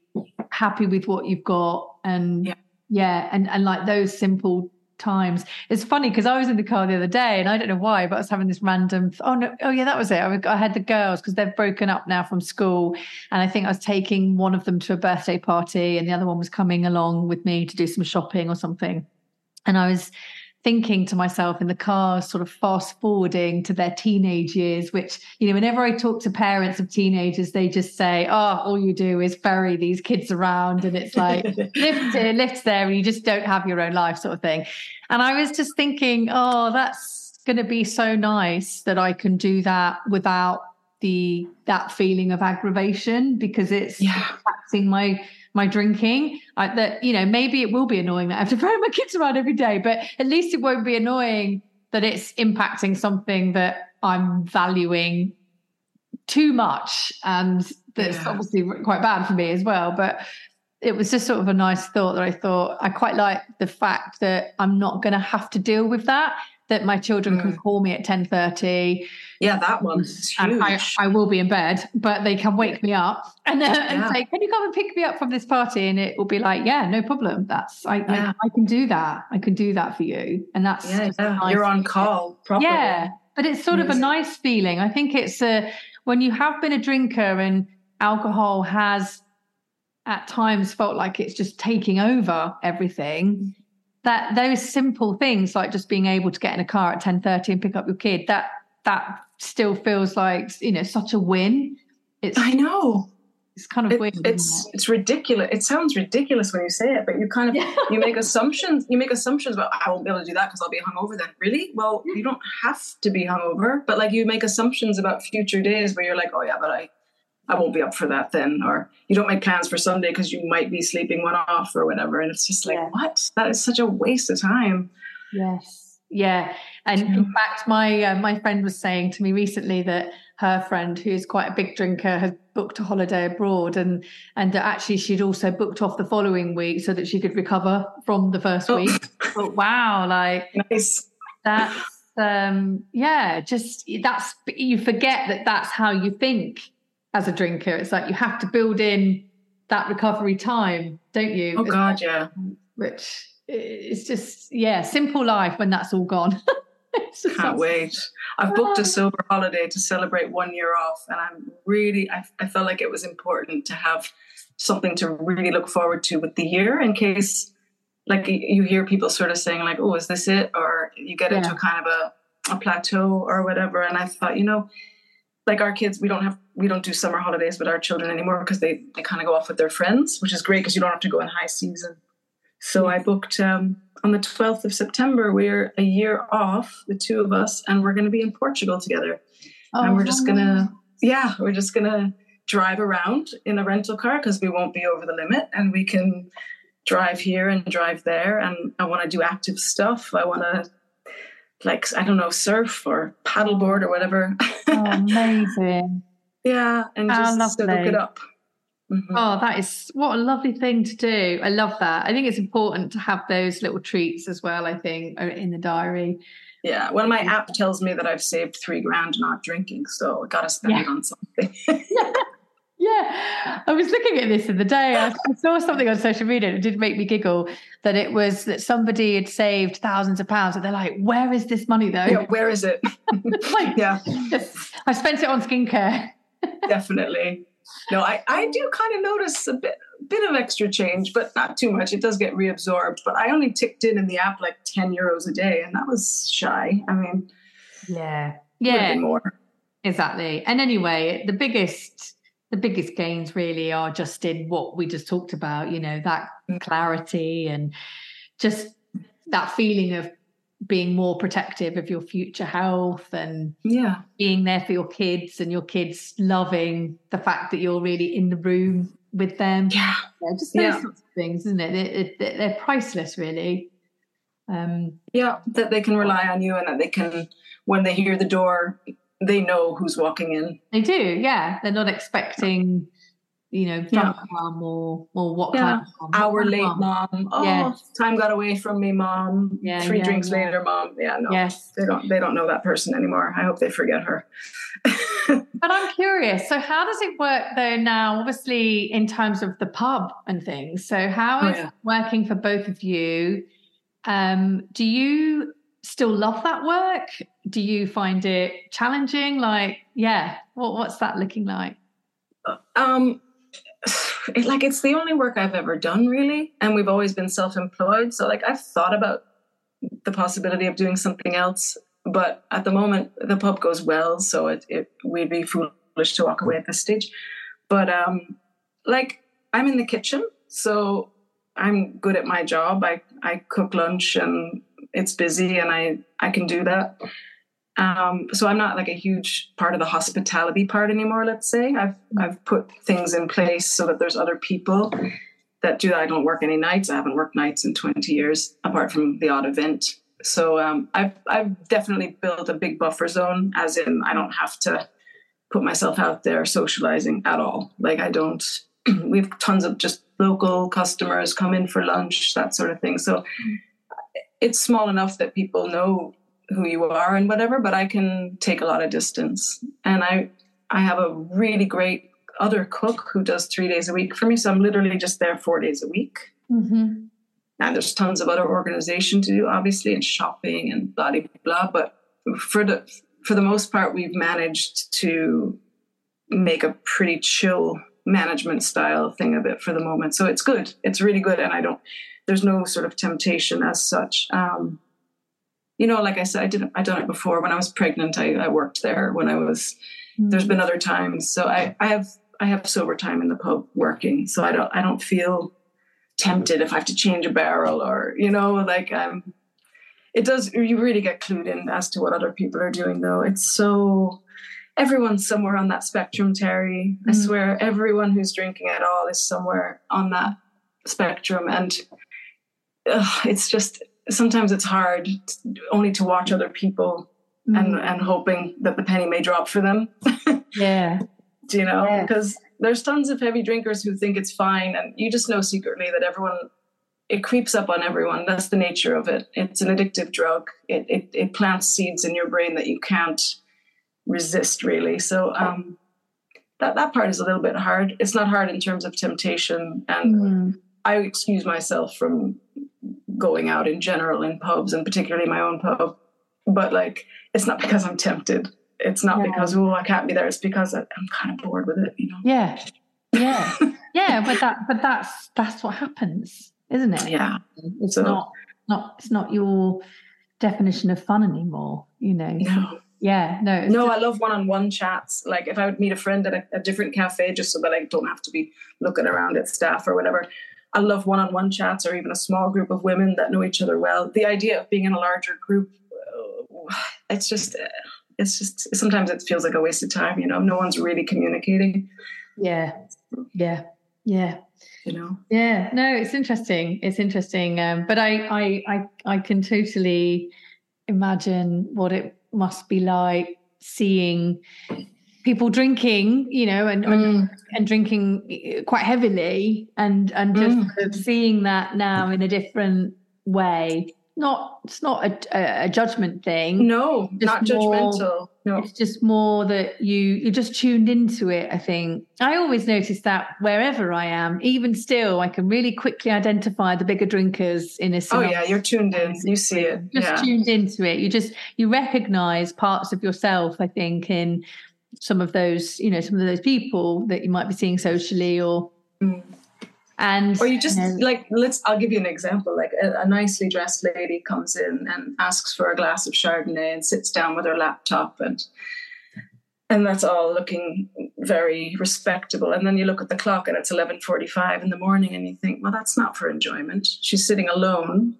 happy with what you've got and Yeah. yeah, and and like those simple times. It's funny because I was in the car the other day and I don't know why, but I was having this random. Oh no! Oh yeah, that was it. I, I had the girls because they've broken up now from school, and I think I was taking one of them to a birthday party, and the other one was coming along with me to do some shopping or something. And I was thinking to myself in the car, sort of fast forwarding to their teenage years, which, you know, whenever I talk to parents of teenagers, they just say, oh, all you do is ferry these kids around. And it's like, lift here, lift there, and you just don't have your own life, sort of thing. And I was just thinking, oh, that's going to be so nice that I can do that without the that feeling of aggravation because it's Yeah. taxing my my drinking. I, that you know maybe it will be annoying that I have to throw my kids around every day, but at least it won't be annoying that it's impacting something that I'm valuing too much and that's yeah. obviously quite bad for me as well but it was just sort of a nice thought that I thought I quite like the fact that I'm not going to have to deal with that that my children mm. can call me at 10:30 yeah that one's huge I, I, will be in bed but they can wake me up and, uh, yeah. and say can you come and pick me up from this party and it will be like yeah no problem that's I, yeah. I, I, can do that I can do that for you and that's yeah, yeah. Nice you're on call properly. yeah but it's sort of a nice feeling I think it's a when you have been a drinker and alcohol has at times felt like it's just taking over everything that those simple things like just being able to get in a car at 10:30 and pick up your kid that that still feels like you know such a win. It's I know. it's kind of it, weird it's it? it's ridiculous it sounds ridiculous when you say it but you kind of yeah. you make assumptions you make assumptions about I won't be able to do that because I'll be hungover then. Really? Well you don't have to be hungover but like you make assumptions about future days where you're like oh yeah but I I won't be up for that then. Or you don't make plans for Sunday because you might be sleeping one off or whatever. And it's just like, yeah. what? That is such a waste of time. Yes. Yeah. And in fact, my uh, my friend was saying to me recently that her friend, who is quite a big drinker, has booked a holiday abroad, and and that actually she'd also booked off the following week so that she could recover from the first oh. week. but wow, like nice. That's um yeah, just that's you forget that that's how you think as a drinker. It's like you have to build in that recovery time, don't you? Oh God, yeah. Which it's just yeah, simple life when that's all gone. Can't wait. I've booked a ah. sober holiday to celebrate one year off, and I'm really I, I felt like it was important to have something to really look forward to with the year in case like you hear people sort of saying like oh is this it or you get yeah. into a kind of a, a plateau or whatever and i thought you know like our kids we don't have we don't do summer holidays with our children anymore because they they kind of go off with their friends which is great because you don't have to go in high season. So i booked um, on the 12th of september we're a year off the two of us and we're going to be in portugal together. Oh, and we're just gonna yeah we're just gonna drive around in a rental car because we won't be over the limit and we can drive here and drive there and i want to do active stuff. I want to like I don't know, surf or paddleboard or whatever. Oh, amazing. yeah, and just look it up. Mm-hmm. Oh, that is what a lovely thing to do. I love that. I think it's important to have those little treats as well. I think in the diary. Yeah, well, my app tells me that I've saved three grand not drinking, so I got to spend yeah. it on something. Yeah, I was looking at this in the day. I saw something on social media. And it did make me giggle that it was that somebody had saved thousands of pounds, and they're like, "Where is this money, though? Yeah, where is it? like, yeah, I spent it on skincare. Definitely. No, I, I do kind of notice a bit bit of extra change, but not too much. It does get reabsorbed. But I only ticked in in the app like ten euros a day, and that was shy. I mean, yeah, yeah, more exactly. And anyway, the biggest the biggest gains really are just in what we just talked about, you know, that mm. clarity and just that feeling of being more protective of your future health and yeah. being there for your kids and your kids loving the fact that you're really in the room with them. Yeah, yeah just those yeah. sorts of things isn't it? It, it they're priceless really. Um yeah that they can rely on you and that they can when they hear the door they know who's walking in. They do, yeah. They're not expecting, you know, yeah. mom or or what yeah. kind of mom. Hour late mom. mom. Oh, yeah. time got away from me, mom. Yeah, Three drinks later, mom. Yeah, no. Yes. They don't they don't know that person anymore. I hope they forget her. but I'm curious. So how does it work though now, obviously in terms of the pub and things? So how oh, is oh, working for both of you? Um, do you still love that work? Do you find it challenging? Like, yeah, what, what's that looking like? Um, it, like it's the only work I've ever done, really, and we've always been self-employed. So, like, I've thought about the possibility of doing something else, but at the moment, the pub goes well, so it, it we'd be foolish to walk away at this stage. But um, like, I'm in the kitchen, so I'm good at my job. I I cook lunch and it's busy and I I can do that. Um, so I'm not like a huge part of the hospitality part anymore. Let's say I've I've put things in place so that there's other people that do that. I don't work any nights. I haven't worked nights in 20 years, apart from the odd event. So um, I've I've definitely built a big buffer zone, as in I don't have to put myself out there socializing at all. Like I don't. we have tons of just local customers come in for lunch, that sort of thing. So it's small enough that people know who you are and whatever, but I can take a lot of distance. And I I have a really great other cook who does three days a week for me. So I'm literally just there four days a week. Mm-hmm. And there's tons of other organization to do, obviously, and shopping and blah blah blah. But for the for the most part, we've managed to make a pretty chill management style thing of it for the moment. So it's good. It's really good, and I don't. There's no sort of temptation as such. Um, you know, like I said, I didn't. I done it before when I was pregnant. I, I worked there when I was. Mm-hmm. There's been other times, so I, I have I have sober time in the pub working, so I don't I don't feel tempted if I have to change a barrel or you know like um. It does. You really get clued in as to what other people are doing, though. It's so everyone's somewhere on that spectrum, Terry. Mm. I swear, everyone who's drinking at all is somewhere on that spectrum. And ugh, it's just sometimes it's hard only to watch other people mm. and, and hoping that the penny may drop for them. yeah. Do you know? Because there's tons of heavy drinkers who think it's fine. And you just know secretly that everyone, it creeps up on everyone. That's the nature of it. It's an addictive drug. It, it, it plants seeds in your brain that you can't resist really. So um, that that part is a little bit hard. It's not hard in terms of temptation, and mm. I excuse myself from going out in general in pubs, and particularly my own pub. But like, it's not because I'm tempted. It's not yeah. because oh I can't be there. It's because I'm kind of bored with it. You know. Yeah. Yeah. yeah. But that. But that's that's what happens, isn't it? Yeah. It's so, not not it's not your definition of fun anymore. You know. No yeah no no just... i love one-on-one chats like if i would meet a friend at a, a, different cafe just so that i don't have to be looking around at staff or whatever i love one-on-one chats or even a small group of women that know each other well. The idea of being in a larger group uh, it's just uh, it's just sometimes it feels like a waste of time you know? No one's really communicating. Yeah. Yeah. Yeah. You know? Yeah. No it's interesting. It's interesting. Um, but I, I i i can totally imagine what it must be like seeing people drinking, you know, and mm. and, drinking quite heavily, and and just mm. sort of seeing that now in a different way. Not it's not a, a judgment thing. No not judgmental. More, no. it's just more that you you're just tuned into it i think. I always notice that wherever i am even still i can really quickly identify the bigger drinkers in a oh yeah you're tuned in. You see it. Just yeah. tuned into it. You just you recognize parts of yourself i think in some of those you know some of those people that you might be seeing socially or mm. and or you just like let's i'll give you an example like a, a, nicely dressed lady comes in and asks for a glass of chardonnay and sits down with her laptop and and that's all looking very respectable. And then you look at the clock and it's 11:45 in the morning and you think well that's not for enjoyment. She's sitting alone.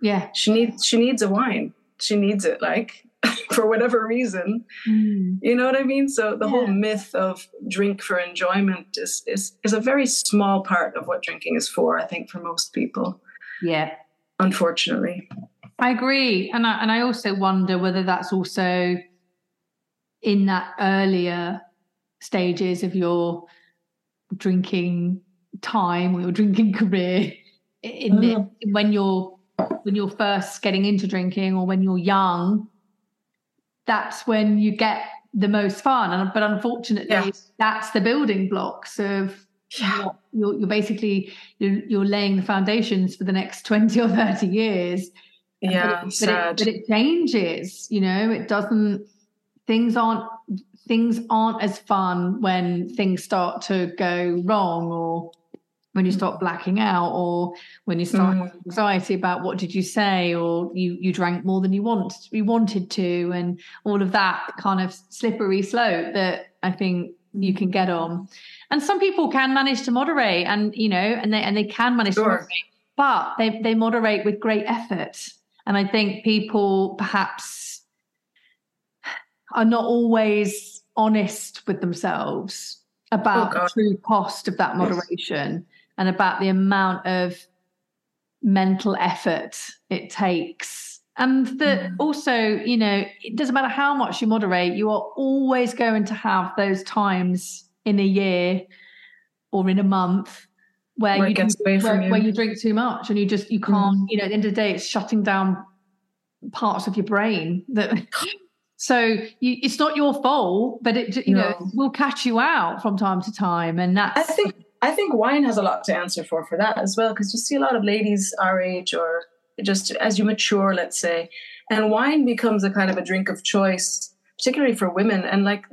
Yeah. She needs she needs a wine. She needs it like for whatever reason. Mm. You know what I mean? So the yeah. whole myth of drink for enjoyment is, is is a very small part of what drinking is for, I think, for most people. Yeah. Unfortunately. I agree. And I and I also wonder whether that's also in that earlier stages of your drinking time or your drinking career in mm. the, when you're when you're first getting into drinking or when you're young that's when you get the most fun. but unfortunately, yeah. that's the building blocks of yeah. you're, you're basically you're, you're, laying the foundations for the next 20 or 30 years. Yeah, but it, but it, but it changes, you know, it doesn't, things aren't, things aren't as fun when things start to go wrong or when you start blacking out or when you start mm. anxiety about what did you say or you you drank more than you want you wanted to and all of that kind of slippery slope that i think you can get on. And some people can manage to moderate and you know and they and they can manage sure. to moderate but they they moderate with great effort. And i think people perhaps are not always honest with themselves about oh, the true cost of that moderation and about the amount of mental effort it takes And that mm. also, you know, it doesn't matter how much you moderate, you are always going to have those times in a year or in a month where, where you where, you. where, you. drink too much and you just you can't, mm. you know, at the end of the day, it's shutting down parts of your brain that so you, it's not your fault, but it you no. know will catch you out from time to time, and that's. I think I think wine has a lot to answer for for that as well because you see a lot of ladies our age or just as you mature, let's say, and wine becomes a kind of a drink of choice, particularly for women. And like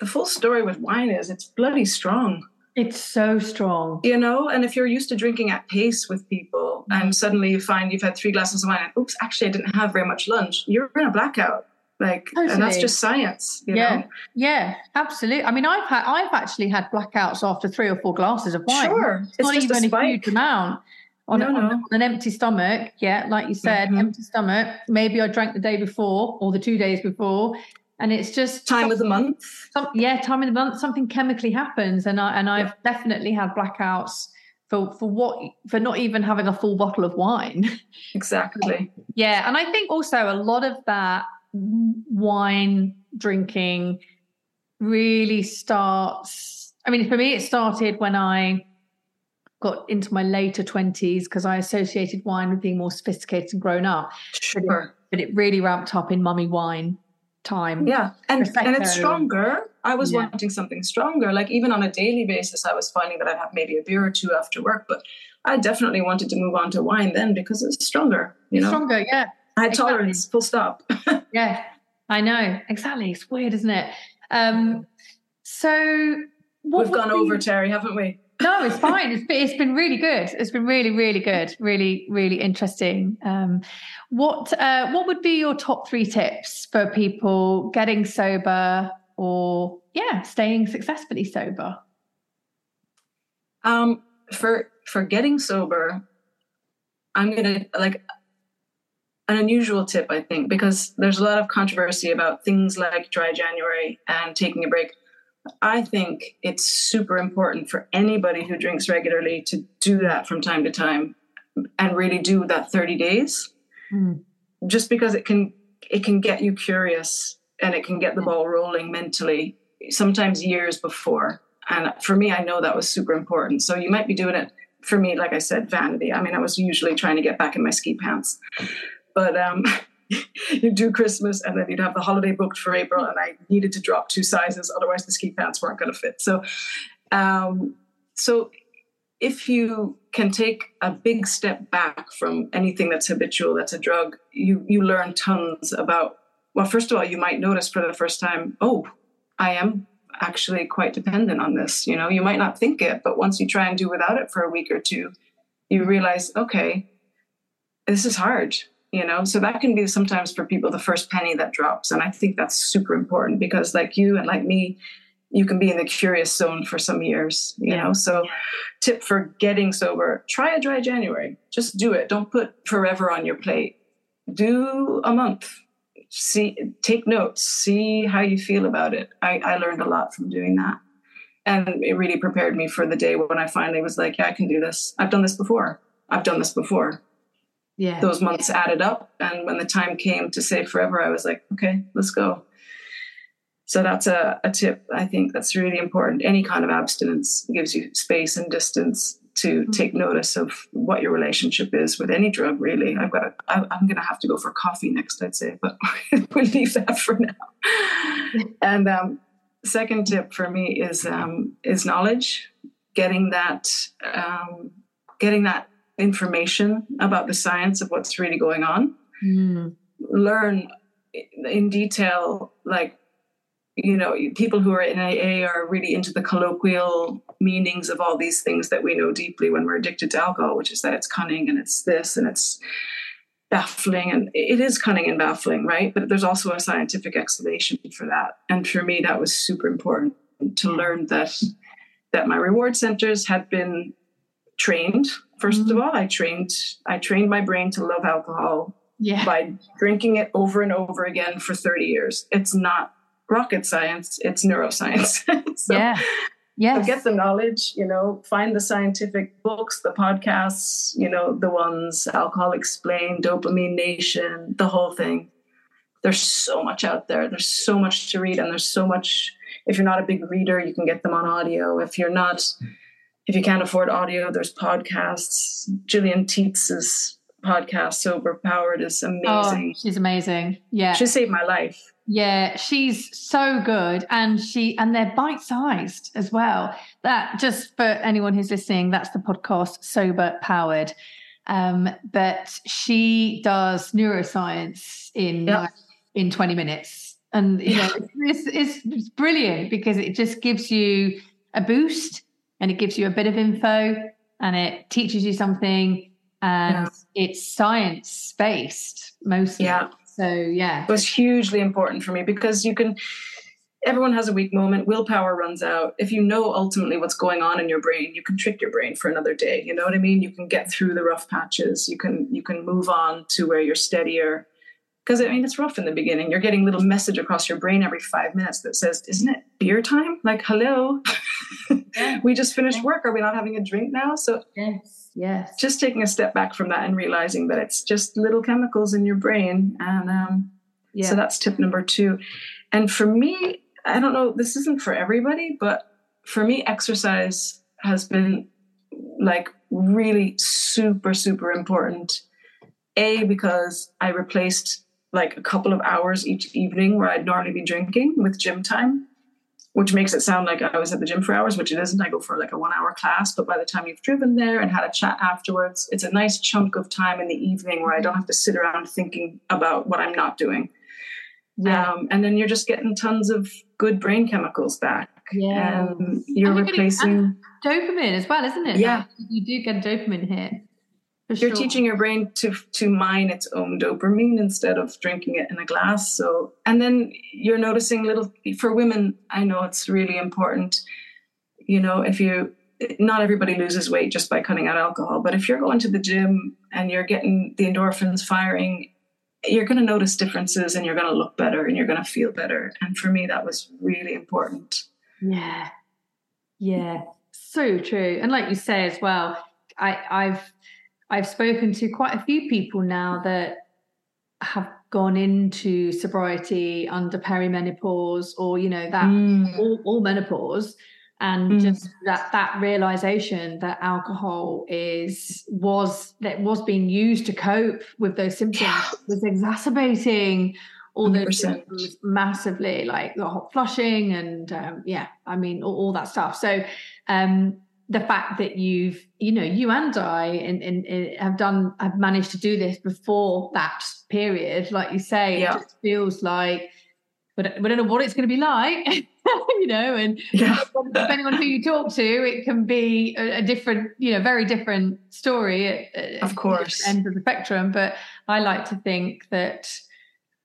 the full story with wine is it's bloody strong. It's so strong. You know, and if you're used to drinking at pace with people and suddenly you find you've had three glasses of wine and oops, actually I didn't have very much lunch, you're in a blackout. Like totally. and that's just science. yeah. Know? Yeah, absolutely. I mean I've had I've actually had blackouts after three or four glasses of wine. Sure. It's, it's not even a, a huge amount on, no, no. on, an empty stomach. Yeah, like you said, mm-hmm. empty stomach. Maybe I drank the day before or the two days before, and it's just time of the month. Some, yeah, time of the month. Something chemically happens, and I and I've yeah. definitely had blackouts for for what for not even having a full bottle of wine. Exactly. yeah, and I think also a lot of that wine drinking really starts. I mean, for me, it started when I got into my later 20s because I associated wine with being more sophisticated and grown up. Sure. But it, really ramped up in mummy wine time. Yeah. And, and it's stronger. I was yeah. wanting something stronger. Like even on a daily basis, I was finding that I'd have maybe a beer or two after work, but I definitely wanted to move on to wine then because it's stronger, you know? Stronger, yeah. I had exactly. tolerance, full stop. yeah, I know. Exactly. It's weird, isn't it? Um, so we've gone over, Terry, haven't we? no, it's fine. It's been, it's been really good. It's been really, really good. Really, really interesting. Um, what uh, what would be your top three tips for people getting sober or yeah, staying successfully sober? Um, for for getting sober, I'm gonna like an unusual tip, I think, because there's a lot of controversy about things like dry January and taking a break. I think it's super important for anybody who drinks regularly to do that from time to time and really do that 30 days. Mm. Just because it can it can get you curious and it can get the ball rolling mentally sometimes years before. And for me I know that was super important. So you might be doing it for me like I said vanity. I mean I was usually trying to get back in my ski pants. But um you'd do Christmas and then you'd have the holiday booked for April, and I needed to drop two sizes, otherwise the ski pants weren't going to fit. So, um, so if you can take a big step back from anything that's habitual, that's a drug, you you learn tons about. Well, first of all, you might notice for the first time, oh, I am actually quite dependent on this. You know, you might not think it, but once you try and do without it for a week or two, you realize, okay, this is hard you know? So that can be sometimes for people the first penny that drops. And i think that's super important because like you and like me you can be in the curious zone for some years you yeah. know? So tip for getting sober try a dry january. Just do it. Don't put forever on your plate. Do a month. See take notes. See how you feel about it. I, I learned a lot from doing that. And it really prepared me for the day when i finally was like yeah i can do this. I've done this before. I've done this before yeah. those months added up and when the time came to say forever i was like okay let's go. So that's a, a tip i think that's really important. Any kind of abstinence gives you space and distance to mm-hmm. take notice of what your relationship is with any drug really. I've got to, I, i'm going to have to go for coffee next i'd say but we'll leave that for now. And um, second tip for me is um, is knowledge. Getting that um, getting that information about the science of what's really going on. Mm. Learn in detail, like, you know, people who are in AA are really into the colloquial meanings of all these things that we know deeply when we're addicted to alcohol, which is that it's cunning and it's this and it's baffling. And it is cunning and baffling, right? But there's also a scientific explanation for that. And for me, that was super important to learn that that my reward centers had been trained 1st mm-hmm. of all i trained i trained my brain to love alcohol yeah. by drinking it over and over again for 30 years it's not rocket science it's neuroscience so, yeah Yes. So get the knowledge, you know, find the scientific books, the podcasts, you know, the ones Alcohol Explained, Dopamine Nation, the whole thing. There's so much out there. There's so much to read, and there's so much. If you're not a big reader, you can get them on audio. If you're not, if you can't afford audio, there's podcasts. Gillian Tietz's podcast, Sober Powered, is amazing. Oh, she's amazing. Yeah. She saved my life. Yeah, she's so good, and she and they're bite sized as well. That just for anyone who's listening, that's the podcast Sober Powered. Um, but she does neuroscience in Yep. in twenty minutes, and you know it's, it's, it's brilliant because it just gives you a boost, and it gives you a bit of info, and it teaches you something, and it's science based mostly. Yeah. So yeah, It was hugely important for me because you can everyone has a weak moment willpower runs out. If you know ultimately what's going on in your brain you can trick your brain for another day you know what i mean? You can get through the rough patches you can you can move on to where you're steadier. Because i mean it's rough in the beginning. You're getting little message across your brain every five minutes that says isn't it beer time? Like hello Yeah. we just finished work are we not having a drink now so yes, yes. just taking a step back from that and realizing that it's just little chemicals in your brain and um, yeah. so that's tip number two. And for me, I don't know, this isn't for everybody, but for me, exercise has been like really super, super important. A, because I replaced like a couple of hours each evening where I'd normally be drinking with gym time, which makes it sound like I was at the gym for hours, which it isn't. I go for like a one hour class, but by the time you've driven there and had a chat afterwards, it's a nice chunk of time in the evening where I don't have to sit around thinking about what I'm not doing. yeah. Um, and then you're just getting tons of good brain chemicals back. Yeah. And you're And you're getting- replacing, dopamine as well, isn't it? Yeah. Like, you do get dopamine hit. For you're sure. teaching your brain to to mine its own dopamine instead of drinking it in a glass. So, and then you're noticing little for women. I know it's really important. You know, if you not everybody loses weight just by cutting out alcohol, but if you're going to the gym and you're getting the endorphins firing, you're going to notice differences and you're going to look better and you're going to feel better. And for me, that was really important. Yeah. Yeah. So true. And like you say as well, I, I've I've spoken to quite a few people now that have gone into sobriety under perimenopause or, you know, that Mm. all, all menopause and Mm. just that that realization that alcohol is was that was being used to cope with those symptoms Yeah. was exacerbating all those 100%. symptoms massively like the hot flushing and um, yeah i mean all, all that stuff so um the fact that you've you know you and i in, in, in have done have managed to do this before that period like you say Yeah. it just feels like we don't, we don't know what it's going to be like you know and Yeah. depending on who you talk to it can be a, a different you know very different story at, at Of course. end of the spectrum but i like to think that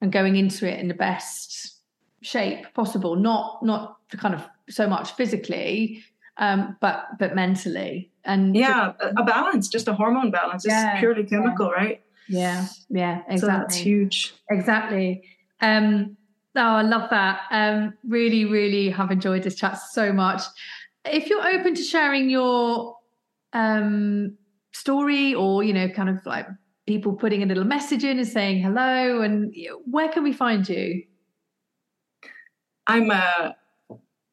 i'm going into it in the best shape possible not not kind of so much physically um but but mentally and Yeah. A, a balance, just a hormone balance. It's Yeah, purely chemical, right? yeah yeah exactly. So that's huge. Exactly. Um, oh, I love that. Um, really, really have enjoyed this chat so much. If you're open to sharing your um, story or, you know, kind of like people putting a little message in and saying hello, and where can we find you? I'm a,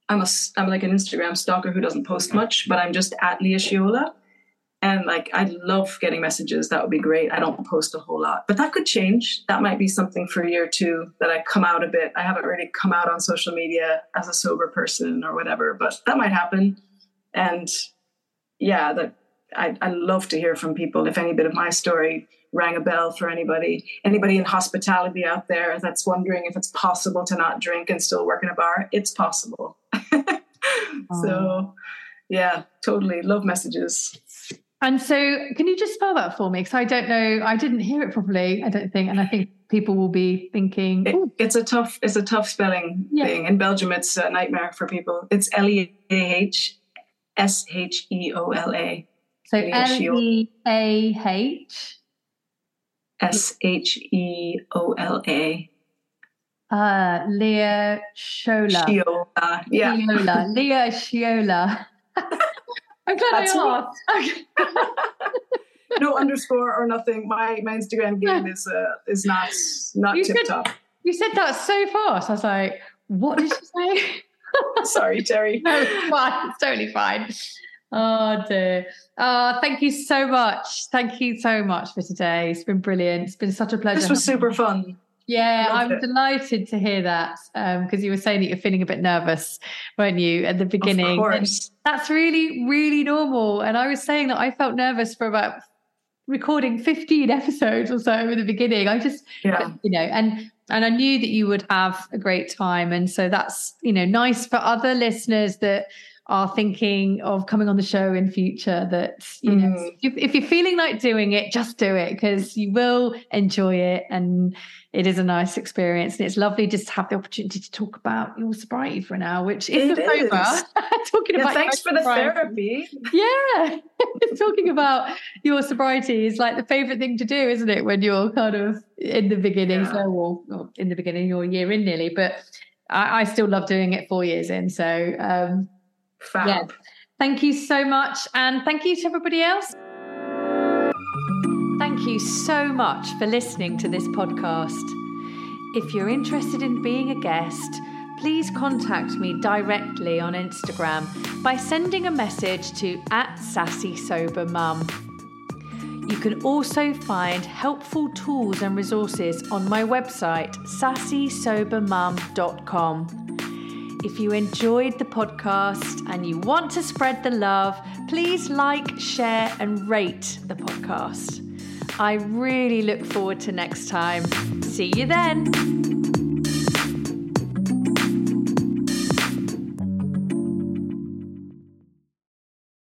I'm a, I'm like an Instagram stalker who doesn't post much, but I'm just at Leah Sheola. And like, I love getting messages. That would be great. I don't post a whole lot, but that could change. That might be something for a year or two that I come out a bit. I haven't really come out on social media as a sober person or whatever, but that might happen. And yeah, that I, I love to hear from people. If any bit of my story rang a bell for anybody, anybody in hospitality out there that's wondering if it's possible to not drink and still work in a bar, it's possible. Oh. so, yeah, totally love messages. And so, can you just spell that for me? Because I don't know, I didn't hear it properly. I don't think, and I think people will be thinking, It, it's a tough, it's a tough spelling Yeah. thing. In Belgium, it's a nightmare for people. It's L E A H S H E O L A. so Leah E A H. S H E O L A. Uh, Leah Shola. Sheola. Yeah. Sheola. Leah Sheola. I'm glad That's. I asked. no underscore or nothing. My my Instagram game is uh, is not not You tip said- top. You said that so fast. I was like, what did you say? Sorry, Terry. no, it's fine. It's totally fine. Oh dear. Oh, thank you so much. Thank you so much for today. It's been brilliant. It's been such a pleasure. This was super fun. Yeah, I'm it. delighted to hear that um, because you were saying that you're feeling a bit nervous, weren't you, at the beginning? Of And that's really, really normal. And I was saying that I felt nervous for about recording 15 episodes or so in the beginning. I just, Yeah. you know, and and I knew that you would have a great time. And so that's, you know, nice for other listeners that are thinking of coming on the show in future that you know Mhm. if, if you're feeling like doing it just do it because you will enjoy it and it is a nice experience and it's lovely just to have the opportunity to talk about your sobriety for an hour which isn't It over is. talking Yeah, about thanks for the sobriety. therapy. yeah talking about your sobriety is like the favorite thing to do isn't it when you're kind of in the beginning Yeah. so well, well in the beginning you're year in nearly but I, I still love doing it four years in so um Fab. Yeah. Thank you so much. And thank you to everybody else. Thank you so much for listening to this podcast. If you're interested in being a guest, please contact me directly on Instagram by sending a message to at sassy sober. You can also find helpful tools and resources on my website, sassysobermum.com. If you enjoyed the podcast and you want to spread the love, please like, share, and rate the podcast. I really look forward to next time. See you then.